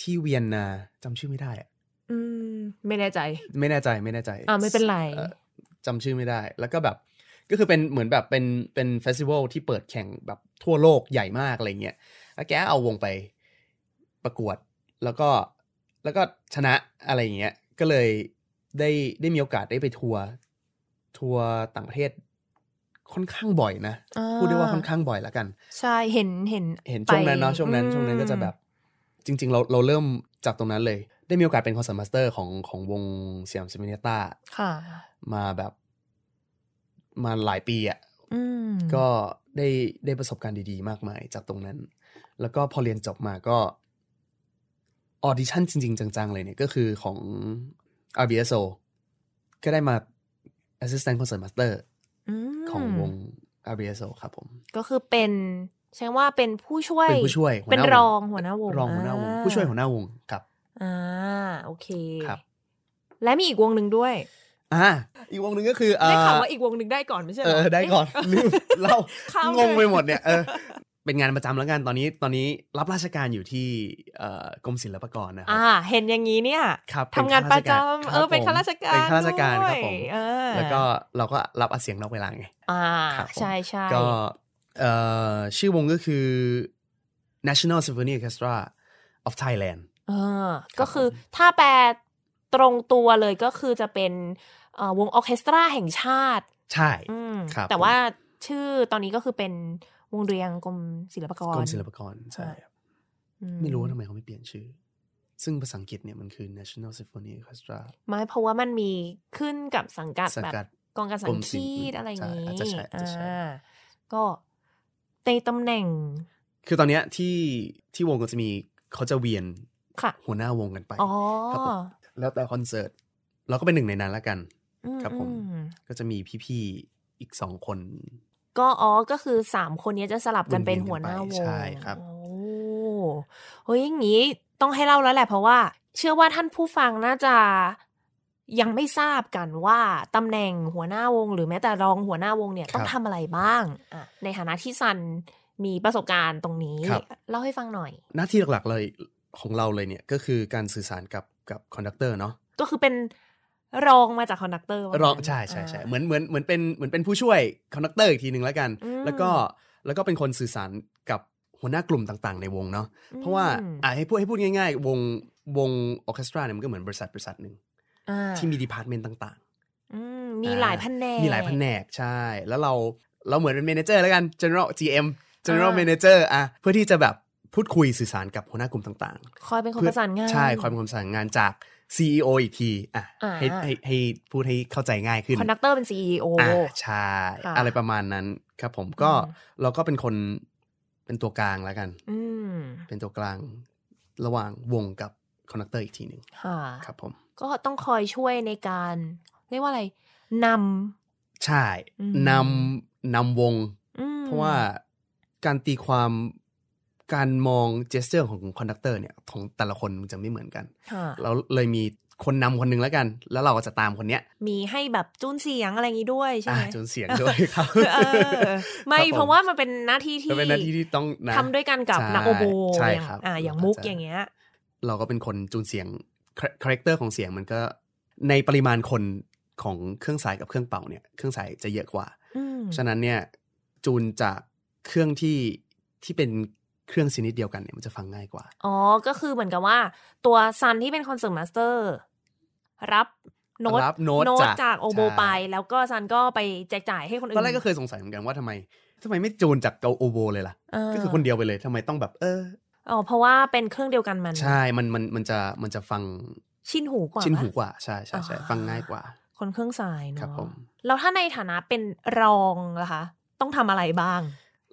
ที่เวียนนาจำชื่อไม่ได้อะอืม ไม่แน่ใจ ไม่แน่ใจไม่แน่ใจอ่าไม่เป็นไรอ่อจำชื่อไม่ได้ แล้วก็แบบ ก็คือเป็นเหมือนแบบเป็นเป็นเฟสติวัลที่เปิดแข่งแบบทั่วโลกใหญ่มากอะไรเงี้ยแล้วแกเอาวงไปประกวด แล้วก็แล้วก็ชนะอะไรอย่างเงี้ย ก็เลยได้ได้มีโอกาสได้ไปทัวร์ทัวร์ต่างประเทศค่อนข้างบ่อยนะอ่าพูดได้ว่าค่อนข้างบ่อยแล้วกัน ใช่เห็นเห็นเห็นช่วงนั้นเนาะไปช่วงนั้นอืมช่วงนั้นก็จะแบบ จริง ๆ เราเราเริ่มจากตรงนั้นเลย ได้มีโอกาสเป็น concertmaster ของของวงสยามซิมโฟเนียต้าค่ะมาแบบมาหลายปีอะ่ะอืมก็ได้ได้ประสบการณ์ดีๆ มากมายจากตรงนั้น แล้วก็พอเรียนจบมาก็ ออดิชั่นจริง ๆ จังๆ เลยเนี่ยก็คือของ RBSO ก็ได้มา Assistant Concert Master มของวง RBSO ครับผม ก็คือเป็นใช้ว่าเป็นผู้ช่วย เป็นผู้ช่วยหัวหเป็นน้าวงรองหัวหน้าวง รองหัวหน้าวงอ่ผู้ช่วยหัวหน้าวงครับอ่าโอเคครับ และมีอีกวงหนึ่งด้วยอ่าอีกวงหนึ่งก็คือได้ข่าวอ่ว่าอีกวงหนึ่งได้ก่อนไม่ใช่หรเออได้ก่อนลืมเล่าข้ามงงไปเลยหมดเนี่ยเออ เป็นงานประจำแล้วกันตอนนี้ตอนนี้รับราชการอยู่ที่เอ่อกรมศิลปากรนะครัอ่าเห็นอย่างนี้เนี่ยครับทำงานประจำคบเออเป็นผมข้าราชการเป็นข้าราชการครับด้วยผมเออแล้วก็เราก็รับอาเสียงนอกเวลาไง อ่าครับผม ใช่ใช่ก็เอ่อชื่อวงก็คือ National Symphony Orchestra of Thailand เออก็คือถ้าแปลตรงตัวเลยก็คือจะเป็นเอ่อวงออร์เคสตราแห่งชาติ ใช่ อืมครับแต่ผมว่าชื่อตอนนี้ก็คือเป็น วงเรียงกรมศิลปากรกรมศิลปากรใช่ครับอืไม่รู้ว่าทำไมเขาไม่เปลี่ยนชื่อ ซึ่งภาษาอังกฤษเนี่ยมันคือ National Symphony Orchestra ไม่เพราะว่ามันมีขึ้นกับสังกัดสังแบบกัดกองการสักงรมศิลป์คีตอะไรอย่างใช่นี้อาจจะใช่อาจจะใช่อ่าก็ในตำแหน่ง คือตอนเนี้ยที่ที่วงก็จะมีเขาจะเวียนค่ะหัวหน้าวงกันไปอ๋อครับผมแล้วแต่คอนเสิร์ตเราก็เป็นหนึ่งในนั้นละกันอืครับผมอืก็จะมีพี่ๆอีกสองคน ก็อ๋อก็คือสามคนนี้จะสลับกันเป็นวนเวียนกันหัวหน้าวไปงใช่ครับโอ้เฮ้ยอย่างนี้ต้องให้เล่าแล้วแหละเพราะว่า เชื่อว่าท่านผู้ฟังน่าจะยังไม่ทราบกันว่าตำแหน่งหัวหน้าวง หรือแม้แต่รองหัวหน้าวงเนี่ยครับต้องทำอะไรบ้างอะในฐานะที่ซันมีประสบการณ์ตรงนี้ครับเล่าให้ฟังหน่อย หน้าที่หลักๆเลยของเราเลยเนี่ยก็คือการสื่อสารกับกับ conductor เนาะก็คือเป็น รองมาจาก conductor รองใช่ใช่ใช่เหมือนเหมือนเหมือนเป็นเหมือนเป็นผู้ช่วย conductor อีกทีหนึ่งแล้วกันอืมแล้วก็แล้วก็เป็นคนสื่อสารกับหัวหน้ากลุ่มต่างๆ ในวงเนาะเพราะว่าอะให้พูดให้พูดง่ายๆ วงวงออร์เคสตราเนี่ยมันก็เหมือนบริษัทบริษัทหนึ่งอ่าที่มี department ต่างอืมๆมีหลายแผนกมีหลายแผนกใช่ แล้วเราเราเหมือนเป็น manager แล้วกัน general GM general อ่า manager อะเพื่อที่จะแบบพูดคุยสื่อสารกับหัวหน้ากลุ่มต่างๆ คอยเป็นคนประสานงาน ใช่ความเป็นคนประสานงานจาก CEO อีกทีอะอ่าให้ให้ให้พูดให้เข้าใจง่ายขึ้นคอนดัเป็น CEO อ่าใช่ค่ะอะไรประมาณนั้นครับผมก็อืมเราก็เป็นคนเป็นตัวกลางแล้วกันอืมเป็นตัวกลางระหว่างวงกับคอนดักเตอร์อีกทีหนึ่งค่ะครับผม ก็ต้องคอยช่วยในการ เรียกว่าอะไรนใช่อืมนำนำวงำอืมเพราะว่าการตีความ การมองเจสเจอร์ของคอนดักเตอร์เนี่ยของแต่ละคนมันจะไม่เหมือนกันค่ะเราเลยมีคนนำคนหนึ่งแล้วกัน แล้วเราก็จะตามคนเนี้ย มีให้แบบจูนเสียงอะไรอย่างนี้ด้วยใช่อ่าไหมจนเสียงด้วยครับเออไม่ครับผมเพราะว่ามันเป็นหน้าที่ที่ก็เป็นหน้าที่ที่ต้องนะทำด้วยกันกับใช่นักโอโบใช่อย่างครับอ่าอย่างเราก็มุกจะอย่างเงี้ย เราก็เป็นคนจูนเสียง character ของเสียงมันก็ ในปริมาณคนของเครื่องสายกับเครื่องเป่าเนี่ยเครื่องสายจะเยอะกว่าอืมฉะนั้นเนี่ยจูนจากเครื่องที่ที่เป็น เครื่องชนิดเดียวกันเนี่ยมันจะฟังง่ายกว่า อ๋อ ก็คือเหมือนกับว่า ตัวซันที่เป็น concertmaster รับโน้ตรับโน้ตตจากจากโอโบใช่ไป แล้วก็ซันก็ไปแจกจ่ายให้คนอื่น ตอนแรกก็เคยสงสัยเหมือนกันว่าทำไมทำไมไม่จูนจากเกาโอโบเลยล่ะาก็คือคนเดียวไปเลยทำไมต้องแบบ เอออ๋อเพราะว่าเป็นเครื่องเดียวกันมัน ใช่ มันมันมันจะมันจะฟังชินหูกว่าชินหูปะกว่าใช่ใช่ใช่อ่าฟังง่ายกว่า คนเครื่องสายครับเนาะผมแล้วถ้าในฐานะเป็นรองล่ะคะ ต้องทำอะไรบ้าง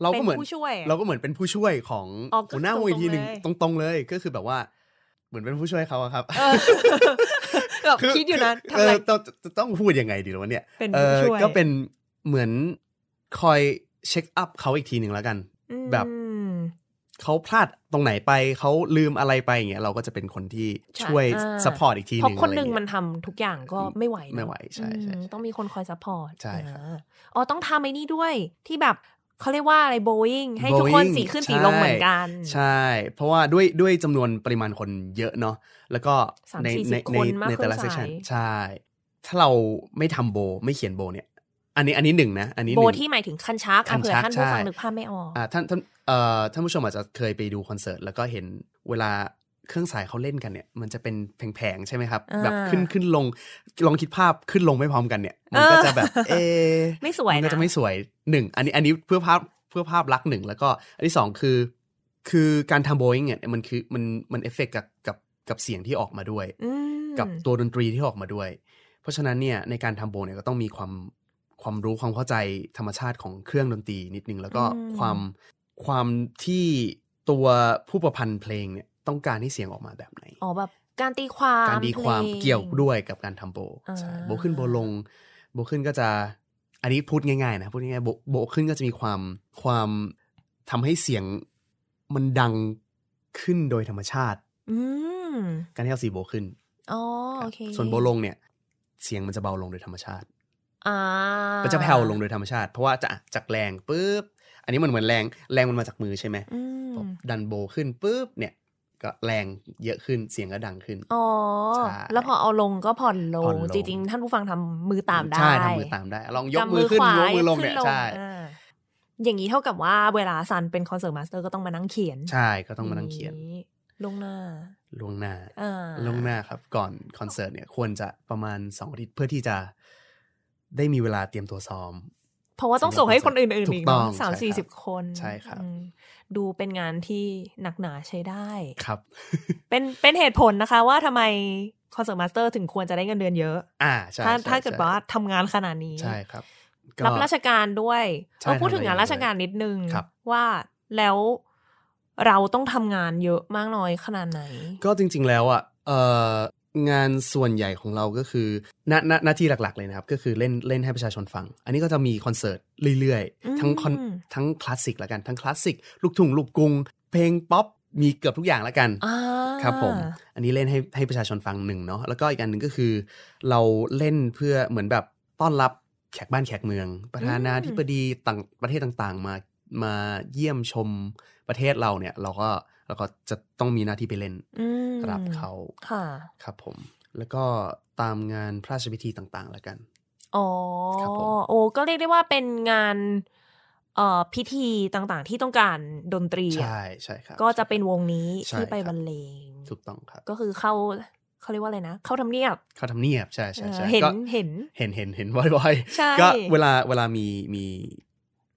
เราก็เหมือนป็ผู้ช่วยเราก็เหมือนเป็นผู้ช่วยของอ๋อก็หัวหน้าวงอีกทีหนึ่งตรงๆเลยตรงๆเลย ก็คือแบบว่าเหมือนเป็นผู้ช่วยเขาอะครับเออแบบคิดอยู่นะทำเออะไรอต้องต้องต้องพูดยังไงดีหรอวะเนี่ยเป็นอผู้อช่วยก็เป็นเหมือนคอย check up เขาอีกทีหนึ่งแล้วกัน แบบอืมเขาพลาดตรงไหนไปเขาลืมอะไรไปอย่างเงี้ยเราก็จะเป็นคนที่ใช่ช่วยอ่า support อีกทีหเพราะนึ่งคนหนึ่งอะไรมันเงี้ยทำทุกอย่างก็ไม่ไหวเนอะไม่ไหวใช่ใช่อืมใช่ต้องมีคนคอย support ใช่ครับอ่าอ๋อต้องทำไอ้นี่ด้วยที่แบบ เขาเรียกว่าอะไรโบอิงให้ทุกคน Boeing สีขึ้นสีใช่ลงเหมือนกัน ใช่ เพราะว่าด้วยด้วยจำนวนปริมาณคนเยอะเนาะแล้วก็สามในสี่ในสิบในคนมากในแต่ละเครื่เซองสชันสายใช่ ถ้าเราไม่ทำโบ ไม่เขียนโบเนี่ย อันนี้อันนี้หนึ่งนะอันนี้หโบนึ่งที่หมายถึงคันชักคัอะนเผื่อชักท่านผู้ฟังใช่นึกภาพไม่ออกอ่าท่านท่านเอ่อท่านผู้ชมอาจจะเคยไปดูคอนเสิร์ตแล้วก็เห็นเวลาเครื่องสายเขาเล่นกันเนี่ย มันจะเป็นแผงๆใช่ไหมครับอ่าแบบขึ้นขึ้นลง ลองคิดภาพขึ้นลงไม่พร้อมกันเนี่ย มันก็จะแบบ เอะไม่สวยมันก็นะจะไม่สวยหนึ่งอันนี้อันนี้เพื่อภาพเพื่อภาพลักษณ์หนึ่งแล้วก็ อันที่สองคือ คือการทำโบอิงเนี่ยมันคือมันมันเอฟเฟกกับกับกับเสียงที่ออกมาด้วยอืมกับตัวดนตรีที่ออกมาด้วย เพราะฉะนั้นเนี่ยในการทำโบเนี่ยก็ต้องมีความความรู้ความเข้าใจธรรมชาติของเครื่องดนตรีนิดนึงแล้วก็ความความที่ตัวผู้ประพันธ์เพลงเนี่ยต้องการให้เสียงออกมาแบบไหน อ๋อแบบ การตีความการดีความพลงเกี่ยวด้วยกับการทำโบอ่าใช่โบขึ้นโบลง โบขึ้นก็จะ อันนี้พูดง่ายๆนะพูดง่ายๆโบโบขึ้นก็จะมีความความทำให้เสียงมันดังขึ้นโดยธรรมชาติอืมการที่เอาสีโบขึ้นอ๋อครับโอเคส่วนโบลงเนี่ย เสียงมันจะเบาลงโดยธรรมชาติอ่ามันจะแผ่วลงโดยธรรมชาติ เพราะว่าจะจากแรงปุ๊บ อันนี้มันเหมือนแรง แรงมันมาจากมือใช่ไหมอืมพอดันโบขึ้นปุ๊บเนี่ย ก็แรงเยอะขึ้นเสียงก็ดังขึ้น อ๋อใช่แล้วพอเอาลงก็ผ่อนลผ่องนลง จริงๆ ท่านผู้ฟังทำมือตามได้ ใช่ทำมือตามได้ ลองยกำมือขึ้นขวายกมือลงเนี่ยขึ้ใช่อ่าอย่างนี้เท่ากับว่าเวลาซันเป็นคอนเสิร์ตมาสเตอร์ก็ต้องมานั่งเขียน ใช่ก็ต้องมานั่งเขียนลวงหน้าล่วงหน้าอ่าล่วงหน้าครับ ก่อนคอนเสิร์ตเนี่ยควรจะประมาณสองอาทิตย์เพื่อที่จะได้มีเวลาเตรียมตัวซ้อม เพราะว่าต้องส่งให้คนอื่นๆถูอีกกต้เนาะองสามใช่สี่ครัสิบบคน ใช่ครับอืม ดูเป็นงานที่หนักหนาใช้ได้ครับ เป็นเป็นเหตุผลนะคะว่าทำไมconcertmaster ถึงควรจะได้เงินเดือนเยอะ อ่าใช่ถ้าใช่ถ้าเกิดใช่ว่าทำงานขนาดนี้ใช่ครับก็รับราชการด้วยใช่เราพูดถึงงานทำหลายราชการนิดนึงครับว่าแล้วเราต้องทำงานเยอะมากน้อยขนาดไหน ก็จริง ๆ แล้วอะเอ่อ งานส่วนใหญ่ของเราก็คือหน้าหน้าหน้าที่หลัก ๆ เลยนะครับ ก็คือเล่นเล่นให้ประชาชนฟัง อันนี้ก็จะมีคอนเสิร์ตเรื่อยอืมๆทั้งคอนทั้งคลาสสิกละกัน ทั้งคลาสสิก ลูกทุ่งลูกกรุง เพลงป๊อปมีเกือบทุกอย่างละกันอ่าครับผม อันนี้เล่นให้ให้ประชาชนฟังหนึ่งเนาะแล้วก็อีกอันหนึ่งก็คือ เราเล่นเพื่อเหมือนแบบต้อนรับแขกบ้านแขกเมือง ประธานาธิบดีต่างประเทศต่างๆ มามาเยี่ยมชมประเทศเราเนี่ย เราก็ เราก็จะต้องมีหน้าที่ไปเล่นอืมรับเขาค่ะครับผม แล้วก็ตามงานพระราชพิธีต่างๆแล้วกันอ๋อครับผมโอ้ก็เรียกได้ว่าเป็นงานเอ่อพิธีต่างๆ ที่ต้องการดนตรีอะใช่ใช่ครับก็จะเป็นวงนี้ใช่ที่ไปครับบรรเลงถูกต้องครับ ก็คือเข้าเขาเรียกว่าอะไรนะ เข้าทำเนียบ เข้าทำเนียบใช่ใช่ใช่เออเห็นก็เห็นเห็นเห็นเห็นบ่อยๆใช่ก็เวลาเวลามีมี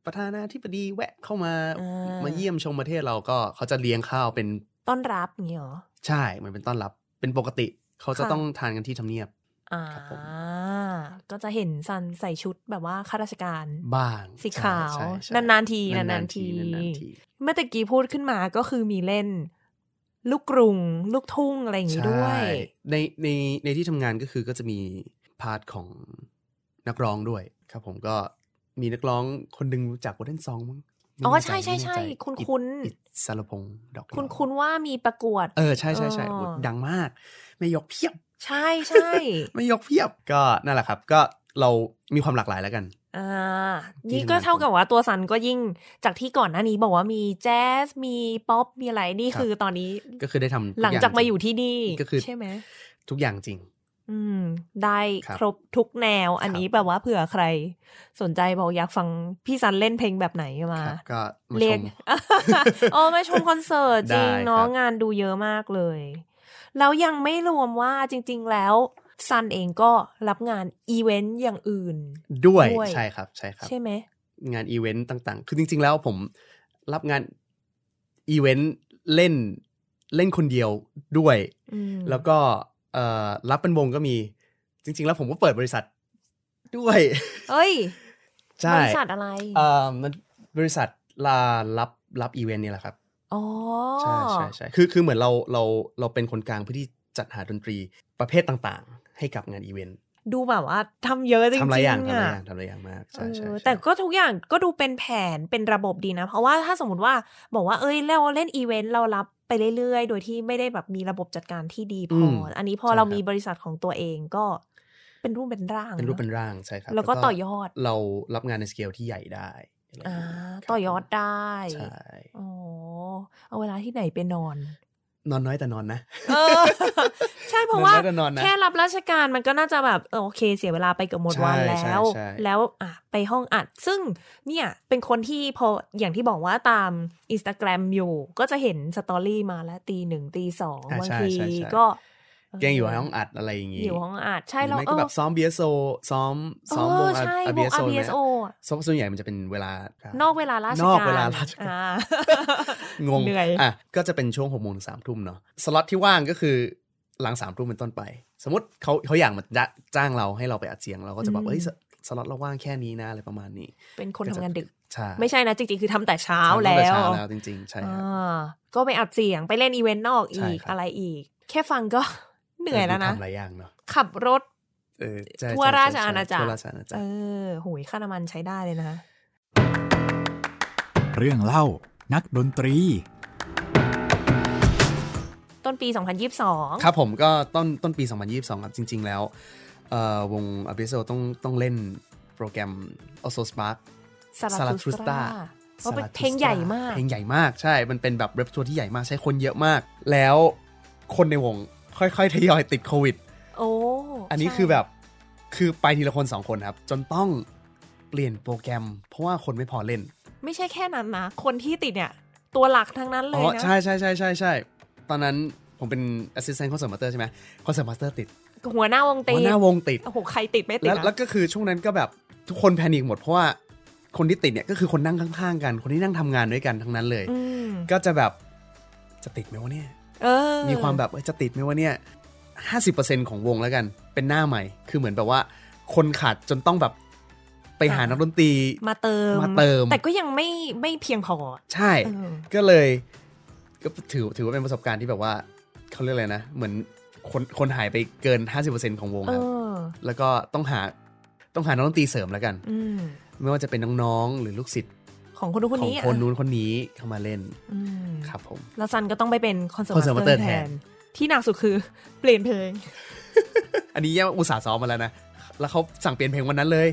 ประธานาธิบดีแวะเข้ามาอ่ามมาเยี่ยมชมประเทศเราก็เขาจะเลี้ยงข้าวเป็นต้อนรับอย่างเงี้ยเหรอใช่เหมือนเป็นต้อนรับเป็นปกติ เขาจะค่ะต้องทานกันที่ทำเนียบอ่าครับผมก็จะเห็นซันใส่ชุดแบบว่าข้าราชการบ้างสีขาวใช่ใช่นานๆทีนานานนๆทีทีนานๆทีเมื่อตะกี้พูดขึ้นมาก็คือมีเล่น ลูกกรุง ลูกทุ่งอะไรอย่างงี้ด้วยใช่ในในในที่ทำงานก็คือก็จะมีพาร์ทของนักร้องด้วยครับผมก็ มีนักร้องคนหนึ่งรู้จักวอเดนซองมั้งไม่อ๋อแน่ใช่ใช่ไม่แน่ใช่จคุ้นอิคุ้นอิสารพงษ์ดอกคุณเหลาคุณว่ามีประกวด เออใช่ใช่ใช่อ๋อโอ้ดังมาก ไม่ยกเพียบ ใช่ใช่ไม่ยกเพียบก็นั่นแหละครับ ก็เรามีความหลากหลายแล้วกันอ่าที่นี่ก็ทำงานเท่ากับว่าตัวซันก็ยิ่งจากที่ก่อนหน้านี้บอกว่ามีแจ๊สมีป๊อปมีอะไรนี่ครับคือตอนนี้ก็คือได้ทำทุหลังจากมาอยู่จริที่นี่ก็คือใช่ไหมทุกอย่างจริง อืม ได้ครับครบทุกแนว อันนี้ครับแบบว่าเผื่อใคร สนใจบอกอยากฟังพี่ซันเล่นเพลงแบบไหนมาครับก็มาเรีชยกมอ๋อมาชมคอนเสิร์ตจริงได้เนาะครับงานดูเยอะมากเลย แล้วยังไม่รวมว่าจริง ๆ แล้วซันเองก็รับงานอีเวนต์อย่างอื่นด้วยด้วยใช่ครับใช่ครับ ใช่ไหมงานอีเวนต์ต่าง ๆ คือจริง ๆ แล้วผมรับงานอีเวนต์เล่นเล่นคนเดียวด้วยอืมแล้วก็ เอ่อรับเป็นวงก็มี จริง ๆ แล้วผมก็เปิดบริษัทด้วยเอ้ยใช่บริษัทอะไรเอ่อมันบริษัทลารับรับอีเวนต์นี่แหละครับอ๋อใช่ใช่ใช่คือคือเหมือนเราเราเราเป็นคนกลางเพื่อที่จัดหาดนตรีประเภทต่างๆ ให้กับงานอีเวนต์ดูแบบว่าทำเยอะจริงๆทำหลายอย่างทำหลายอะอย่างทำหลายอย่างมากใช่ใช่เออใช่แต่ก็ทุกอย่างก็ดูเป็นแผนเป็นระบบดีนะ เพราะว่าถ้าสมมติว่าบอกว่าเอ้ยเราเล่นอีเวนต์เรารับ ไปเรื่อยๆ โดยที่ไม่ได้แบบมีระบบจัดการที่ดีพออมอันนี้พอใช่เราครับมีบริษัทของตัวเองก็เป็นรูปเป็นร่าง เป็นรูปเป็นอะร่างใช่ครับ แล้วก็ต่อยอด เรารับงานในสเกลที่ใหญ่ได้อะไรอ่าครับต่อยอดได้ ใช่ อ๋อ เอาเวลาที่ไหนไปนอน นอนน้อยแต่นอนนะเออใช่เพราะว่านอนน้อยแต่นอนนะแค่รับราชการมันก็น่าจะแบบเออโอเค เสียเวลาไปเกือบหมดวันใช่แล้ใช่วใช่แล้วอะไปห้องอัด ซึ่งเนี่ยเป็นคนที่พออย่างที่บอกว่าตามอินสตาแกรมอยู่ ก็จะเห็น story มาแล้วตีหนึ่งตีสองอ่าบางใช่ทีใช่ใช่ก็ แกงอยู่ในห้องอัดอะไรอย่างงี้อยู่ห้องอัดใช่หรือแล้วไม่เอก็อแบบซ้อม BSO ซ้อมซ้อมวงเใช่วง RBSO เนี่ย RBSO อะส่วนส่วนใหญ่มันจะเป็นเวลานอกเวลาราชการนอกเวลาราชการอ่งงเหนื่อยอะก็จะเป็นช่วงหกโมงถึงสามทุ่มเนาะสล็อตที่ว่างก็คือหลังสามทุ่มเป็นต้นไป สมมติเขาเขาอยากมาจ้าจ้างเราให้เราไปอัดเสียงเราก็จะบอกเฮ้ยสสล็อตเราว่างแค่นี้นะอะไรประมาณนี้ เป็นคนทำงานดึกใช่ไม่ใช่นะจริงๆ คือทำแต่เช้าทำตั้งแล้ต่วเช้าแล้วจริง ๆ ใช่ครับอ่าก็ไปอัดเสียงไปเล่นอีเวนต์นอกใช่อีกครับอะไรอีก แค่ฟังก็ เหนื่อยแล้วนะทำหลายอย่างเนาะขับรถเออใช่ทั่วใช่ราชใช่อาณาจักรทั่วราชอาณาจักเอรอโหยค่าน้ำมันใช้ได้เลยนะคะเรื่องเล่านักดนตรี ต้นปี 2022 ครับผมก็ต้นต้นปี 2022 ครับจริง ๆ แล้วเอ่อวง a b i s o ต้องต้องเล่นโปรแกรม Also Spark ซาซาลาลาททรุรุสสตาตาเพราะเป็นเพลงใหญ่มาก เพลงใหญ่มากใช่ มันเป็นแบบเรปทัวร์ที่ใหญ่มากใช้คนเยอะมาก แล้วคนในวง ค่อยๆทยอยติดโควิด โอ้อันนี้ใช่คือแบบคือไปทีละคนสองคนครับ จนต้องเปลี่ยนโปรแกรม เพราะว่าคนไม่พอเล่น ไม่ใช่แค่นั้นนะ คนที่ติดเนี่ย ตัวหลักทั้งนั้นเลอ๋ยอนะใช่ใช่ใช่ใช่ใช่ตอนนั้นผมเป็น assistant concert master ใช่ไหม concert master ติด หัวหน้าวงติหัดวหน้าวงติดโอ้โหใครติดไม่ติดแล้วอะแล้วก็คือช่วงนั้นก็แบบทุกคนแพนิคหมดเพราะว่าคนที่ติดเนี่ยก็คือคนนั่งข้างๆกัน คนที่นั่งทำงานด้วยกันทั้งนั้นเลยอืมก็จะแบบจะติดไหมวะเนี่ยเออ มีความแบบเอ้ยจะติดไหมวะเนี่ยห้าสิบเปอร์เซ็นของวงแล้วกัน เป็นหน้าใหม่ คือเหมือนแบบว่า คนขาดจนต้องแบบไปหานักดนตรีมาเติมมาเติม แต่ก็ยังไม่ไม่เพียงพอ ใช่เออก็เลย ก็ถือถือว่าเป็นประสบการณ์ที่แบบว่าเขาเรียกอะไรนะ เหมือนคนคนหายไปเกิน 50%ของวงเอครับอแล้วก็ต้องหาต้องหานักดนตรีเสริมแล้วกันอืมไม่ว่าจะเป็นน้องๆ หรือลูกศิษย์ ของคนนู้นคนของนี้คนนู้นคนนี้เข้ามาเล่นอืมครับผม แล้วซันก็ต้องไปเป็นคอนเสิร์ต Concert มาส Master เตอร์แทแทนนที่หนักสุดคือเปลี่ยนเพลง อันนี้ยังอุตส่าห์ซ้อมมาแล้วนะ แล้วเขาสั่งเปลี่ยนเพลงวันนั้นเลย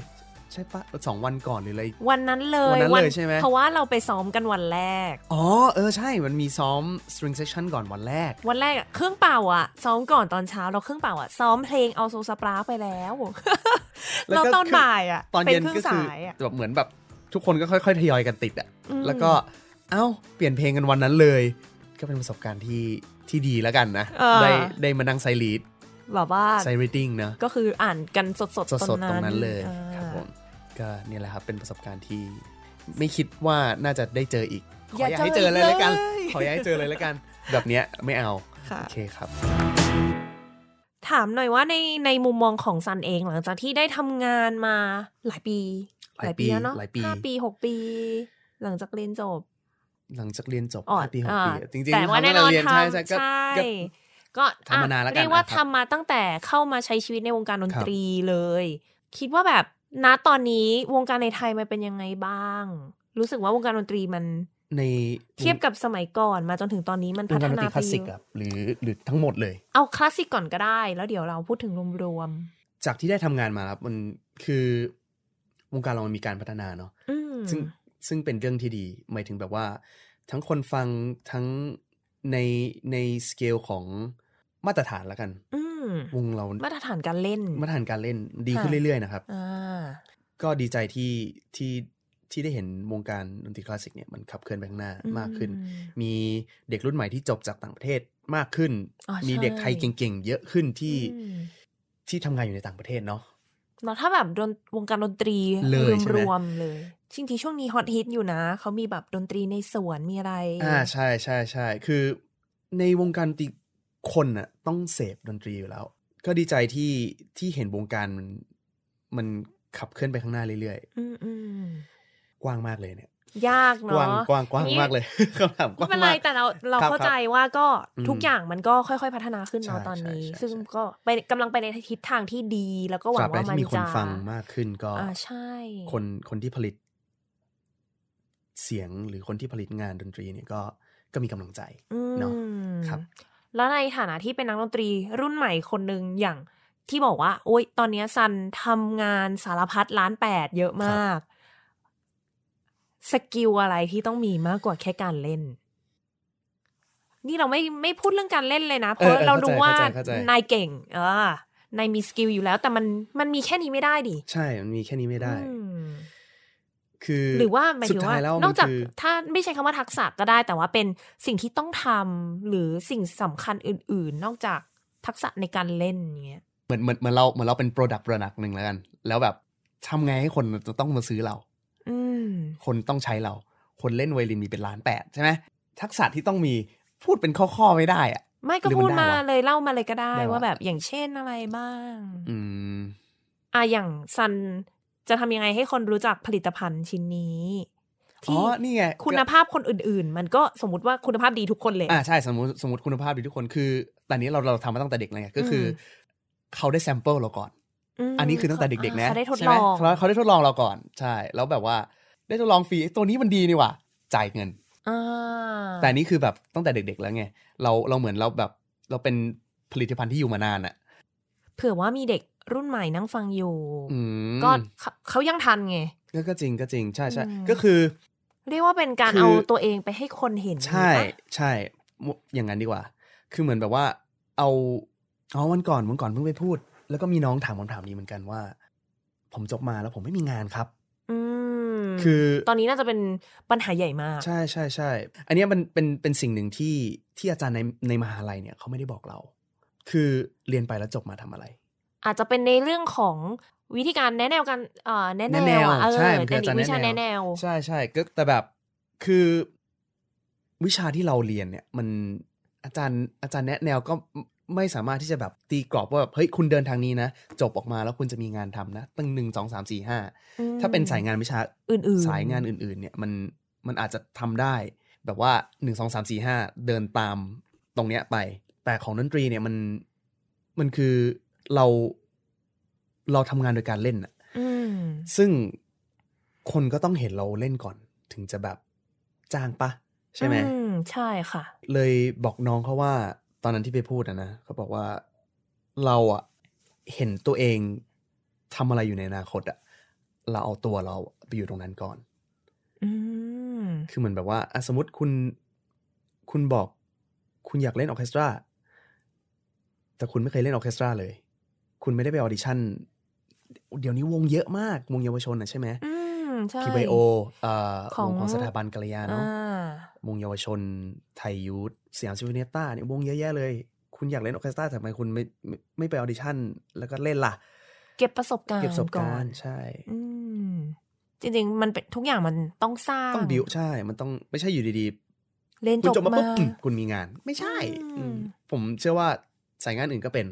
ใช่ปะสองวันก่อนหรืออะไรวันนั้นเลยวันนั้นเลยใช่ไหมเพราะว่าเราไปซ้อมกันวันแรก อ๋อเออใช่มันมีซ้อม string section ก่อนวันแรก วันแรกอะเครื่องเป่าอะซ้อมก่อนตอนเช้าเราเครื่องเป่าอะซ้อมเพลง Also sprach ไปแล้วแล้วเราก็ตอนบ่ายอะตอนเป็เย็นเครื่ก็องคือสายอะแบบเหมือนแบบ ทุกคนก็ค่อยๆทยอยกันติดอะอืมแล้วก็เอ้าเปลี่ยนเพลงกันวันนั้นเลย ก็เป็นประสบการณ์ที่ที่ดีแล้วกันนะเออได้ได้มานั่ง sight readแบบว่า sight reading เนอะก็คืออ่านกันสดๆสดๆตรงนั้นเลยอ่าครับผมก็เนี่ยแหละครับเป็นประสบการณ์ที่ไม่คิดว่าน่าจะได้เจออีก ขออย่าให้เจอเลยแล้วกัน ขออย่าให้เจอเลยแล้วกัน แบบเนี้ยไม่เอาค่ะโอเคครับถามหน่อยว่าในในมุมมองของซันเองหลังจากที่ได้ทำงานมาหลายปี หลายปีแล้วเนาะหลายปีห้าปีหกปี หลังจากเรียนจบ หลังจากเรียนจบอ๋อห้าปีหกอ่าปีจริงๆแต่ว่าทำแน่ตั้งนอนเรียนทใช่ใช่ำก็ใช่ก็ก็ทำมานานแล้วกันเรียกว่านะครับทำมาตั้งแต่เข้ามาใช้ชีวิตในวงการดนตรีเลย คิดว่าแบบณตอนนี้วงการในไทยมันเป็นยังไงบ้าง รู้สึกว่าวงการดนตรีมันในเทียบกับสมัยก่อนมาจนถึงตอนนี้มันวพังฒการดนนาตรีคไปลาสสิกเยอะอะหรือหรือทั้งหมดเลย เอาคลาสสิกก่อนก็ได้ แล้วเดี๋ยวเราพูดถึงรวมจากที่ได้ทำงานมาครับมันคือ วงการเรามันมีการพัฒนาเนาะๆอืมซึ่งซึ่งเป็นเรื่องที่ดี หมายถึงแบบว่า ทั้งคนฟังทั้งในในสเกลของมาตรฐานแล้วกันอืมวงเรามาตรฐานการเล่น มาตรฐานการเล่นดีขึ้นค่ะเรื่อยๆนะครับอ่าก็ดีใจที่ที่ที่ได้เห็นวงการดนตรีคลาสสิกเนี่ยมันขับเคลื่อนไปข้างหน้าอืมมากขึ้น มีเด็กรุ่นใหม่ที่จบจากต่างประเทศมากขึ้นอ๋อมีเด็กไทยใช่เก่งๆ เยอะขึ้นที่อืมที่ทำงานอยู่ในต่างประเทศเนาะ แล้วถ้าแบบดนวงการดนตรีเลยใช่ไหมรวมๆเลยจริงๆช่วงนี้ฮอตฮิตอยู่นะ เขามีแบบดนตรีในสวนมีอะไร อ่าใช่ใช่ใช่คือในวงการดนตรีคนน่ะต้องเสพดนตรีอยู่แล้ว ก็ดีใจที่ที่เห็นวงการมันมันขับเคลื่อนไปข้างหน้าเรื่อยอืมอืมๆกว้างมากเลยเนี่ย ยากกว้างเนาะกว้างกว้างนี่มากเลยคำถามกไม่ว้างเป็นไรมากแต่เราเราครับเข้าใจว่าก็อืมทุกอย่างมันก็ค่อยๆพัฒนาขึ้นเนาะใช่ตอนนี้ใช่ใช่ซึ่งใช่ก็ไปกำลังไปในทิศทางที่ดี แล้วก็หวัตรางบใดว่ามันที่มีคนจะฟังมากขึ้นก็อ่าใช่ คนคนที่ผลิต เสียงหรือคนที่ผลิตงานดนตรีเนี่ยก็ก็มีกำลังใจอืมเนาะครับ แล้วในฐานะที่เป็นนักดนตรีรุ่นใหม่คนหนึ่งอย่างที่บอกว่า โอ๊ยตอนเนี้ยซันทำงานสารพัดล้านแปดเยอะมาก สกิลอะไรที่ต้องมีมากกว่าแค่การเล่น นี่เราไม่ไม่พูดเรื่องการเล่นเลยนะ เพราะเออเออเรารู้ว่าเข้าใจเข้าใจนายเก่ง เออนายมี skill อยู่แล้ว แต่มันมันมีแค่นี้ไม่ได้ดิใช่ มันมีแค่นี้ไม่ได้อืมคือหรือว่าหมายสุถึดงท้าว่ายแล้วนมัอกจากคือถ้าไม่ใช่คำว่าทักษะก็ได้ แต่ว่าเป็นสิ่งที่ต้องทำหรือสิ่งสำคัญอื่น ๆ นอกจากทักษะในการเล่นเงี้ยเหมือนเหมือนเหมือนเราเหมือนเราเป็น product product หนึ่งแล้วกัน แล้วแบบทำไงให้คนจะต้องมาซื้อเราอืม คนต้องใช้เรา คนเล่นไวโอลินมีเป็นล้านแปดใช่ไหมทักษะที่ต้องมีพูดเป็นข้อๆไม่ได้อะไม่ก็หรือมันพูดมาได้วะเลยเล่ามาเลยก็ได้ได้วะว่าแบบอย่างเช่นอะไรบ้าง อืมอะอย่างซันจะทำยังไงให้คนรู้จักผลิตภัณฑ์ชิ้นนี้อ๋อนี่ไงคุณภาพคนอื่น ๆ มันก็สมมติว่าคุณภาพดีทุกคนเลยอ่าใช่สมมติสมมติคุณภาพดีทุกคนคือแต่นี้เราเราทำมาตั้งแต่เด็กเลยไงก็คืออเขาได้ sample เราก่อนม อันนี้คือตั้งแต่เด็กๆนะเขาได้ทดใช่ลไหมองเขาเขาได้ทดลองเราก่อน ใช่ แล้วแบบว่า ได้ทดลองฟรีตัวนี้มันดีนี่หว่าจ่ายเงินอ่าแต่อันนี้คือแบบตั้งแต่เด็ก ๆ แล้วไงเราเราเหมือนเราแบบเราเป็นผลิตภัณฑ์ที่อยู่มานานอะเผื่อว่ามีเด็กรุ่นใหม่นั่งฟังอยู่อืมก็เขาเขายังทันไงก็ก็จริงก็จริงใช่ใช่อืมก็คือ เรียกว่าเป็นการคือเอาตัวเองไปให้คนเห็น ใช่ปะใช่มุอย่างนั้นดีกว่า คือเหมือนแบบว่า เอาอ๋อวันก่อนวันก่อนเพิ่งไปพูด แล้วก็มีน้องถามคำถามนี้เหมือนกันว่า ผมจบมาแล้วผมไม่มีงานครับอืมคือตอนนี้น่าจะเป็นปัญหาใหญ่มาก ใช่ใช่ใช่อันเนี้ยมันเป็นเป็นสิ่งหนึ่งที่ที่อาจารย์ในในมหาลัยเนี่ยเขาไม่ได้บอกเรา คือเรียนไปแล้วจบมาทำอะไร อาจจะเป็นในเรื่องของวิธีการแนะแนวกันเอ่อแนะแนแนะแนววอะเออใช่มันคือแต่อาจารย์วิชาแนะแนะแนแนววใช่ใช่ก็แต่แบบคือวิชาที่เราเรียนเนี่ย มันอาจารย์อาจารย์แนะแนวก็ ไม่สามารถที่จะแบบตีกรอบว่าแบบเฮ้ยคุณเดินทางนี้นะ จบออกมาแล้วคุณจะมีงานทำนะตั้งหนึ่งสองสามสี่ห้าอืมถ้าเป็นสายงานวิชาอื่นๆ สายงานอื่น ๆ เนี่ยมันมันอาจจะทำได้ แบบว่าหนึ่งสองสามสี่ห้าเดินตามตรงเนี้ยไป แต่ของดนตรีเนี่ยมันมันคือเราเราทำงานโดยการเล่นอะอืมซึ่งคนก็ต้องเห็นเราเล่นก่อน ถึงจะแบบจ้างปะใช่ไหมอืมใช่ค่ะ เลยบอกน้องเขาว่าต อนนั้นที่ไปพูดอะนะเขาบอกว่าเราอะเห็นตัวเองทำอะไรอยู่ในอนาคตอะเราเอาตัวเราไปอยู่ตรงนั้นก่อนอืมคือเหมือนแบบว่าอะสมมติคุณคุณบอกคุณอยากเล่นออร์เคสตรา แต่คุณไม่เคยเล่นออร์เคสตราเลย คุณไม่ได้ไป audition เดี๋ยวนี้วงเยอะมาก วงเยาวชนนะใช่ไหมอืมใช่ PYOเอ่อของวงของสถาบันกัลยาเนาะอ่า วงเยาวชน Thai Youth Siam Sinfonietta เนี่ยวงเยอะแยะเลย คุณอยากเล่นออร์เคสตราแต่ทำไมคุณไม่ไม่ไม่ไป audition แล้วก็เล่นล่ะ เก็บประสบการณ์เก็บประสบก่อการนณ์ใช่ อืมจริงๆ มันเป็นทุกอย่างมันต้องสร้าง ต้องบิวใช่ มันต้องไม่ใช่อยู่ดีๆเรียนคุณจจบบมาปุ๊บมาอืมคุณมีงาน ไม่ใช่อืมอืมผมเชื่อว่าสายงานอื่นก็เป็น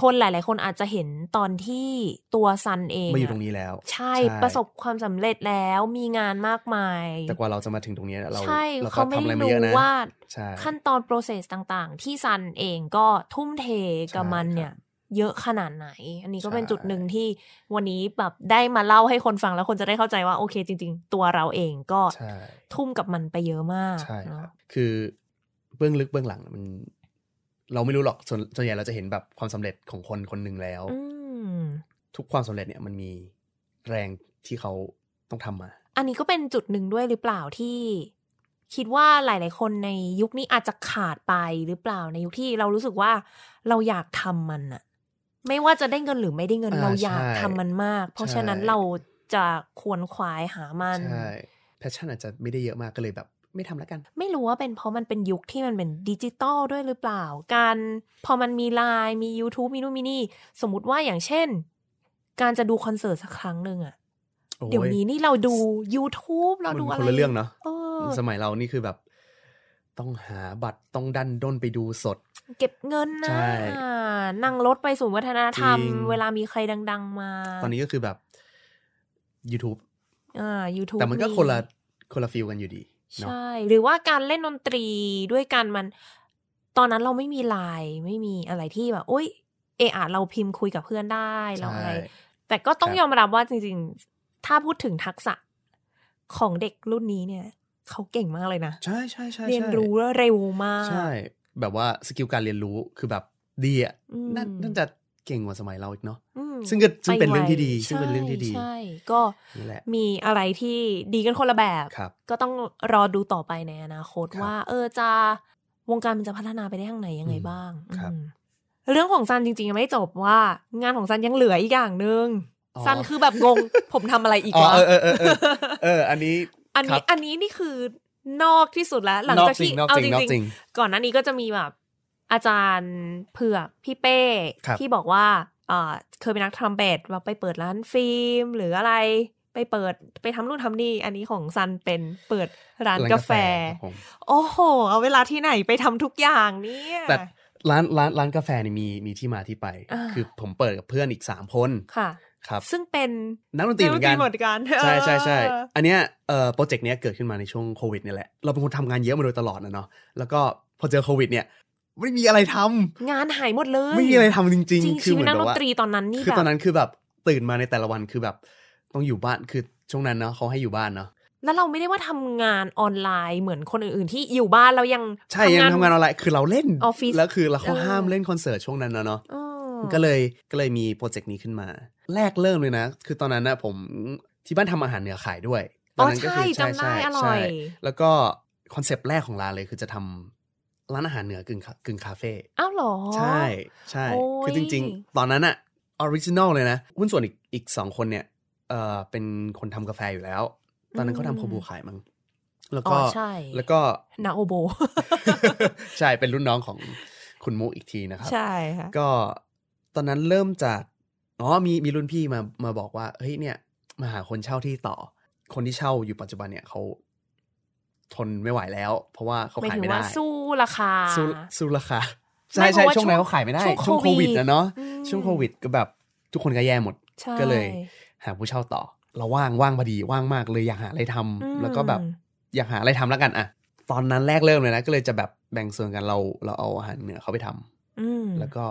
คนหลาย ๆ คนอาจจะเห็นตอนที่ตัวซันเองมาอยู่ะตรงนี้แล้ว ใช่ประสบความสำเร็จแล้วมีงานมากมาย แต่กว่าเราจะมาถึงตรงนี้เราใช่เราก็เขาไม่ทำอะไรได้มาเยรู้อะนะว่าใช่ขั้นตอน process ต่าง ๆ ที่ซันเองก็ทุ่มเทกับมันเนี่ย เยอะขนาดไหน อันนี้ก็เป็นจุดหนึ่งที่วันนี้แบบได้มาเล่าให้คนฟังแล้วคนจะได้เข้าใจว่าโอเค จริง ๆ ตัวเราเองก็ใช่ทุ่มกับมันไปเยอะมากใช่คเนาะรับคือเบื้องลึกเบื้องหลังมัน เราไม่รู้หรอกส่วนส่วนใหญ่เราจะเห็นแบบความสำเร็จของคนคนหนึ่งแล้วอืมทุกความสำเร็จเนี่ยมันมีแรงที่เขาต้องทำมา อันนี้ก็เป็นจุดหนึ่งด้วยหรือเปล่าที่ คิดว่าหลาย ๆ คนในยุคนี้อาจจะขาดไปหรือเปล่าในยุคที่เรารู้สึกว่าเราอยากทำมันอะไม่ว่าจะได้เงินหรือไม่ได้เงินอ่าเราอยากใช่ทำมันมาก เพราะใช่ฉะนั้นเราจะควรขวายหามันใช่passion อาจจะไม่ได้เยอะมากก็เลยแบบ ไม่ทำแล้วกัน ไม่รู้ว่าเป็นเพราะมันเป็นยุคที่มันเป็นดิจิตอลด้วยหรือเปล่า การพอมันมีไลน์มี YouTube มีนู่นมีนี่ สมมติว่าอย่างเช่น การจะดูคอนเสิร์ตสักครั้งหนึ่งอะโอ้เดี๋ยวนี้นี่เราดู YouTube เรามันดูคนอะไรละเรื่องเนาะเออสมัยเรานี่คือแบบ ต้องหาบัตรต้องดันด้นไปดูสด เก็บเงินนะใช่นั่งรถไปศูนย์วัฒนธรรมจริงเวลามีใครดัง ๆ มา ตอนนี้ก็คือแบบ YouTube อ่า YouTube แต่มันก็คนละคนละ feel กันอยู่ดีเนาะ ใช่ หรือว่าการเล่นดนตรีด้วยกันมัน ตอนนั้นเราไม่มีไลน์ไม่มีอะไรที่แบบโอ๊ยเออเราพิมพ์คุยกับเพื่อนได้เราอะไรใช่แต่ก็ต้องครับยอมรับว่าจริง ๆ ถ้าพูดถึงทักษะของเด็กรุ่นนี้เนี่ย เขาเก่งมากเลยนะ ใช่ใช่ใช่เรียนใช่รู้เร็วมาก ใช่ แบบว่า skill การเรียนรู้คือแบบดีอะอืมน่าน่าจะเก่งกว่าสมัยเราอีกเนาะอืม ซึ่งก็ซึ่งเป็นไวเรื่องที่ดี ซึ่งเป็นเรื่องที่ดีใช่ก็นี่แหละมีอะไรที่ดีกันคนละแบบครับก็ต้องรอดูต่อไปในอนาคตครับว่า เออจะวงการมันจะพัฒนาไปได้ทางไหนยังไงอืมบ้างครับอืมเรื่องของซันจริงๆยังไม่จบว่า งานของซันยังเหลืออีกอย่างหนึ่งอ๋อซันคือแบบงงผมทำอะไรอีกอ๋อวะเออเออเออเออเออ อันนี้ อันครันี้บอันนี้นี่คือนอกที่สุดแล้ว หลังนอกจากจริที่งนอกเอาจริจงนอกริงจริงๆก่อนหน้านี้ก็จะมีแบบอาจารย์เผือกพี่เป้ครับที่บอกว่าอ่า เคยเป็นนักทรัมเป็ตว่าไปเปิดร้านฟิล์ม หรืออะไรไปเปิดไปทำนู่นทำนี่ อันนี้ของซันเป็นเปิดร้านกาแฟครับผมโอ้โห เอาเวลาที่ไหนไปทำทุกอย่างเนี่ยแต่ร้านร้านร้านกาแฟนี่มีมีที่มาที่ไปอ่าคือผมเปิดกับเพื่อนอีกสามคนค่ะครับซึ่งเป็นนักดนตรีเหมือนกันเหมือนกันใช่ใช่ใช่เอออันเนี้ยเอ่อโปรเจกต์เนี้ยเกิดขึ้นมาในช่วงโควิดนี่แหละเราเป็นคนทำงานเยอะมาโดยตลอดนะเนาะแล้วก็พอเจอโควิดเนี่ย ไม่มีอะไรทำงานหายหมดเลย ไม่มีอะไรทำจริงจริง ๆ คืชีอวิเหตมือนนักแบบดนว่าตรีตอนนั้นนี่คือแบบตอนนั้นคือแบบตื่นมาในแต่ละวันคือแบบ ต้องอยู่บ้านคือช่วงนั้นเนาะเขาให้อยู่บ้านเนาะแล้วเราไม่ได้ว่าทำงานออนไลน์เหมือนคนอื่นๆที่อยู่บ้านเรายังใช่ยังทำงานออนไลน์คือเราเล่นออฟฟิศแล้วคือเราเขาเออห้ามเล่นคอนเสิร์ตช่วงนั้นนะเนาะเออก็เลยก็เลยมีโปรเจกต์นี้ขึ้นมา แรกเริ่มเลยนะ คือตอนนั้นนะผมที่บ้านทำอาหารเหนือขายด้วยอ๋อตอนนั้นก็ใช่คือจำได้อร่อยใช่แล้วก็ concept แรกของร้านเลยคือจะทำ ร้านอาหารเหนือกึ่งคากึ่งคาเฟ่อ้าวเหรอ ใช่ใช่โอ้ยคือจริง ๆ ตอนนั้นอะ original เลยนะหุ้นส่วนอีกอีกสองคนเนี่ยเออเป็นคนทำกาแฟอยู่แล้ว ตอนนั้นเขาทำโคบูขายมั้งอ๋อแล้วก็ใช่แล้วก็นาโอโบ ใช่เป็นรุ่นน้องของคุณมุกอีกทีนะครับ ใช่ค่ะก็ตอนนั้นเริ่มจากอ๋อมีมีรุ่นพี่มามาบอกว่าเฮ้ยเนี่ยมาหาคนเช่าที่ต่อ คนที่เช่าอยู่ปัจจุบันเนี่ยเขา ทนไม่ไหวแล้ว เพราะว่าเขาหมายขายถึงไม่ได้ว่าสู้ราคาสู้สู้ราคาไม่ใช่เพราะว่าใช่ช่วงนั้นช่วงเขาขายไม่ได้ ช่วงช่วงโควิดโควิดนะเนาะอืมช่วงโควิดก็แบบทุกคนก็แย่หมดใช่ก็เลย หาผู้เช่าต่อ เราว่างว่างพอดีว่างมากเลยอยากหาอะไรทำอืมแล้วก็แบบอยากหาอะไรทำแล้วกันอะตอนนั้นแรกเริ่มเลยนะ ก็เลยจะแบบแบ่งส่วนกันเราเราเอาอาหารเหนือเขาไปทำอืมแล้วก็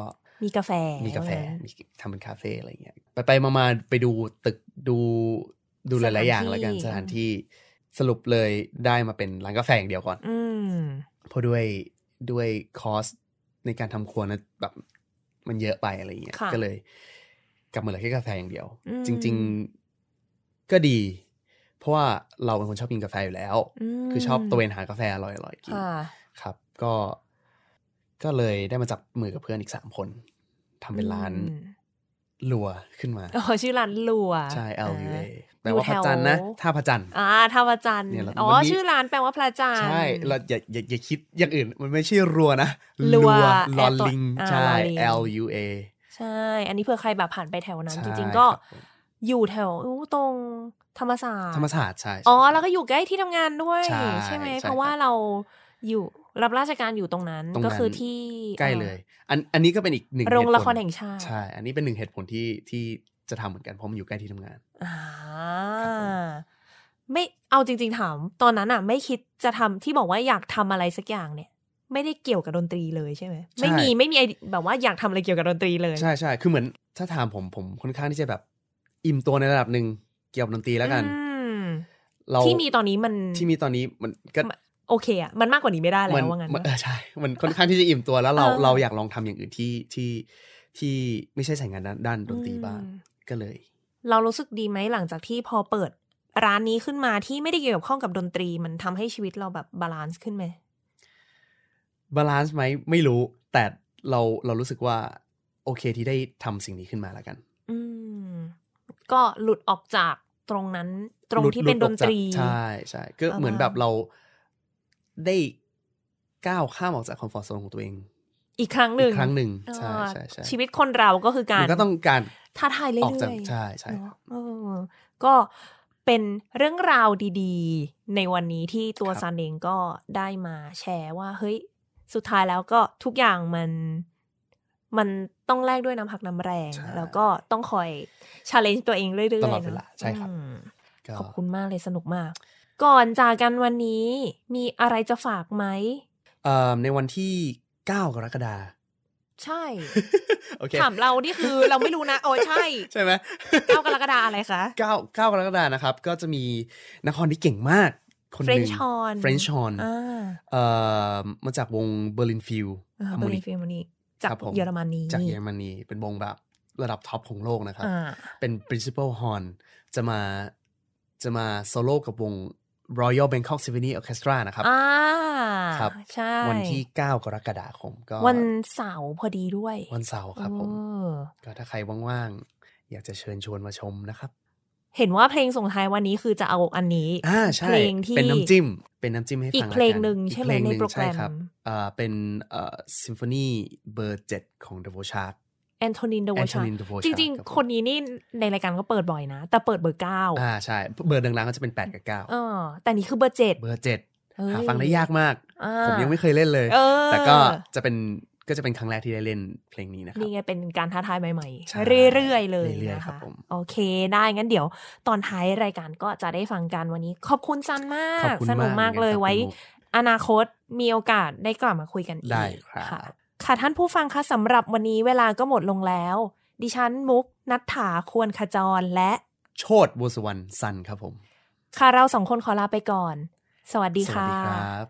มีกาแฟ มีกาแฟว่างั้นมีทำเป็นคาเฟ่อะไรเงี้ยไปไปมามาไปดูตึกดูดูหลาย ๆ อย่างแล้วกันสสถาถานนที่ที่ สรุปเลยได้มาเป็นร้านกาแฟอย่างเดียวก่อนอืมเพราะด้วยด้วยคอสในการทำครัวนะแบบมันเยอะไปอะไรอย่างเงี้ยค่ะก็เลย กลับมาเหลือแค่กาแฟอย่างเดียวอืมจริง ๆก็ดี เพราะว่าเราเป็นคนชอบกินกาแฟอยู่แล้วมคือชอบตระเวนหากาแฟอร่อยๆกินค่ะครับ ก็ก็เลยได้มาจับมือกับเพื่อนอีกสามคนทำเป็นร้านอืมลัวขึ้นมาอ๋อชื่อร้านลัว ใช่ L U A อ่า แปลว่าพระจันทร์นะอยู่แถวท่าพระจันทร์อ่าท่าพระจันทร์เนี่ยเราอ๋อวันนี้ชื่อร้านแปลว่าพระจันทร์ใช่เราอย่าอย่าอย่าคิดอย่างอื่น มันไม่ใช่รัวนะลัวลอแอร์ตัวลิงอ่าใช่ลอลิง L U A ใช่ อันนี้เผื่อใครแบบผ่านไปแถวนั้นใช่จริง ๆ ก็ครับผมอยู่แถวอู้ตรงธรรมศาสตร์ธรรมศาสตร์ใช่อ๋อใช่แล้วก็อยู่ใกล้ที่ทำงานด้วย ใช่ไหมใช่เพราะว่าครับเราอยู่รับราชการอยู่ตรงนั้นตรงนั้นก็คือที่ใกล้เลย อันอันนี้ก็เป็นอีกหนึ่งโรงเหตุผละครแห่งชาติใช่ อันนี้เป็นหนึ่งเหตุผลที่ที่จะทำเหมือนกันเพราะมันอยู่ใกล้ที่ทำงาน อ่าครับผมไม่เอาจริง ๆ ถาม ตอนนั้นอะ ไม่คิดจะทำที่บอกว่าอยากทำอะไรสักอย่างเนี่ย ไม่ได้เกี่ยวกับดนตรีเลยใช่ไหมไม่มีไม่มีไอเดียแบบว่าอยากทำอะไรเกี่ยวกับดนตรีเลย ใช่ใช่คือเหมือนถ้าถามผมผมค่อนข้างที่จะแบบ อิ่มตัวในระดับหนึ่งเกี่ยวกับดนตรีแล้วกันอืมเราที่มีตอนนี้มันที่มีตอนนี้มันก็โอเคอะมันมากกว่านี้ไม่ได้แล้มัวว่างั้นมันปะเออใช่ มันค่อนข้างที่จะอิ่มตัวแล้วเราเออเราอยากลองทำอย่างอื่นที่ที่ที่ไม่ใช่สายงานด้านด้านดนตรีบ้างอืมก็เลย เรารู้สึกดีไหมหลังจากที่พอเปิดร้านนี้ขึ้นมาที่ไม่ได้เกี่ยวข้องกับดนตรีมันทำให้ชีวิตเราแบบ balance ขึ้นไหมbalance ไหมไม่รู้ แต่เราเรารู้สึกว่า โอเคที่ได้ทำสิ่งนี้ขึ้นมาแล้วกัน อืมก็หลุดออกจากตรงนั้น ตรงหลุดที่เป็นหดลุอนอกตจากรีใช่ใช่ก็อ่าเหมือนแบบเราได้ก้าวข้ามออกจาก comfort zone ของตัวเอง อีกครั้งหนึ่งอีกครั้งหนึ่งอ่าใช่ใช่ใช่ชีวิตคนเราก็คือการมันก็ต้องการท้าทายเรื่อยๆออกจากใช่ใช่เนอะเออก็เป็นเรื่องราวดีๆ ในวันนี้ที่ตัวครับซันเองก็ได้มาแชร์ว่า เฮ้ย สุดท้ายแล้วก็ทุกอย่างมันมันต้องแลกด้วยน้ำพักน้ำแรงใช่แล้วก็ต้องคอยชาเลนจ์ตัวเองเรื่อยๆตลอดเวลานะใช่ครับอืมก็ขอบคุณมากเลยสนุกมาก ก่อนจากกันวันนี้มีอะไรจะฝากไหมเอ่อในวันที่ 9 กรกฎาคมใช่โอเคถามเรานี่คือเราไม่รู้นะโอ้ยใช่ ใช่ไหมเก้ากรกฎาอะไรคะเก้าเก้ากรกฎาคมนะครับ ก็จะมีนักคอมที่เก่งมาก คนหนึ่ง French horn French horn อ่าเอ่อมาจากวง Berlin Field เบอ Harmonic ร์ลินฟิลนี่จากครับผมเยอรมนีจากเยอรมนีเป็นวงแบบระดับท็อปของโลกนะครับอ่าเป็น principal horn จะมาจะมาโซโล่กับวง Royal Bangkok Symphony Orchestra นะครับอ่าครับใช่วันที่ 9 กรกฎาคม ก็วันเสาร์พอดีด้วย วันเสาร์ครับผมเออก็ถ้าใครว่างๆ อยากจะเชิญชวนมาชมนะครับ เห็นว่าเพลงส่งท้ายวันนี้คือจะเอาอันนี้อ่าใช่เพลงที่เป็นน้ำจิ้ม เป็นน้ำจิ้มให้ฟังอีกละเพลงหนึ่งใช่ไหมเพลงหนึ่งในโปรแกรมใช่ครับอ่าเป็นเอ่อซิมโฟนีเบอร์เจ็ดของ The v o c h a r Antonin Dvorak Antonin Dvorak จริงครับผมๆคนนี้นี่ในรายการก็เปิดบ่อยนะ แต่เปิดเบอร์เก้าอ่าใช่ เบอร์ดังๆก็จะเป็น8กับเออแต่นี่คือเบอร์เจ็ด9เบอร์เจ็ดเอ้ยหาฟังได้ยากมากอ่าผมยังไม่เคยเล่นเลยเออแต่ก็จะเป็นก็จะเป็นครั้งแรกที่ได้เล่นเพลงนี้นะครับนี่ไงเป็นการท้าทายใหม่ใช่ๆเรื่อยๆ เลยเรื่อยๆนะครัคะบผมโอเคได้งั้นเดี๋ยวตอนท้ายรายการก็จะได้ฟังกันวันนี้ ขอบคุณซันมาขอบกคุณสนุกมากเลยครับไว้คุณมุกอนาคตมีโอกาสได้กลับมาคุยกันอีกได้ครับค่ะ ค่ะท่านผู้ฟังคะสำหรับวันนี้เวลาก็หมดลงแล้ว ดิฉันมุก นัทถาควรขจรและ โชดบัวสุวรรณซันครับผม ค่ะเราสองคนขอลาไปก่อน สวัสดีสวัสค่ะดีครับ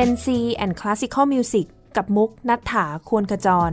Gen C and Classical Music กับมุกนัฐถาควรขจร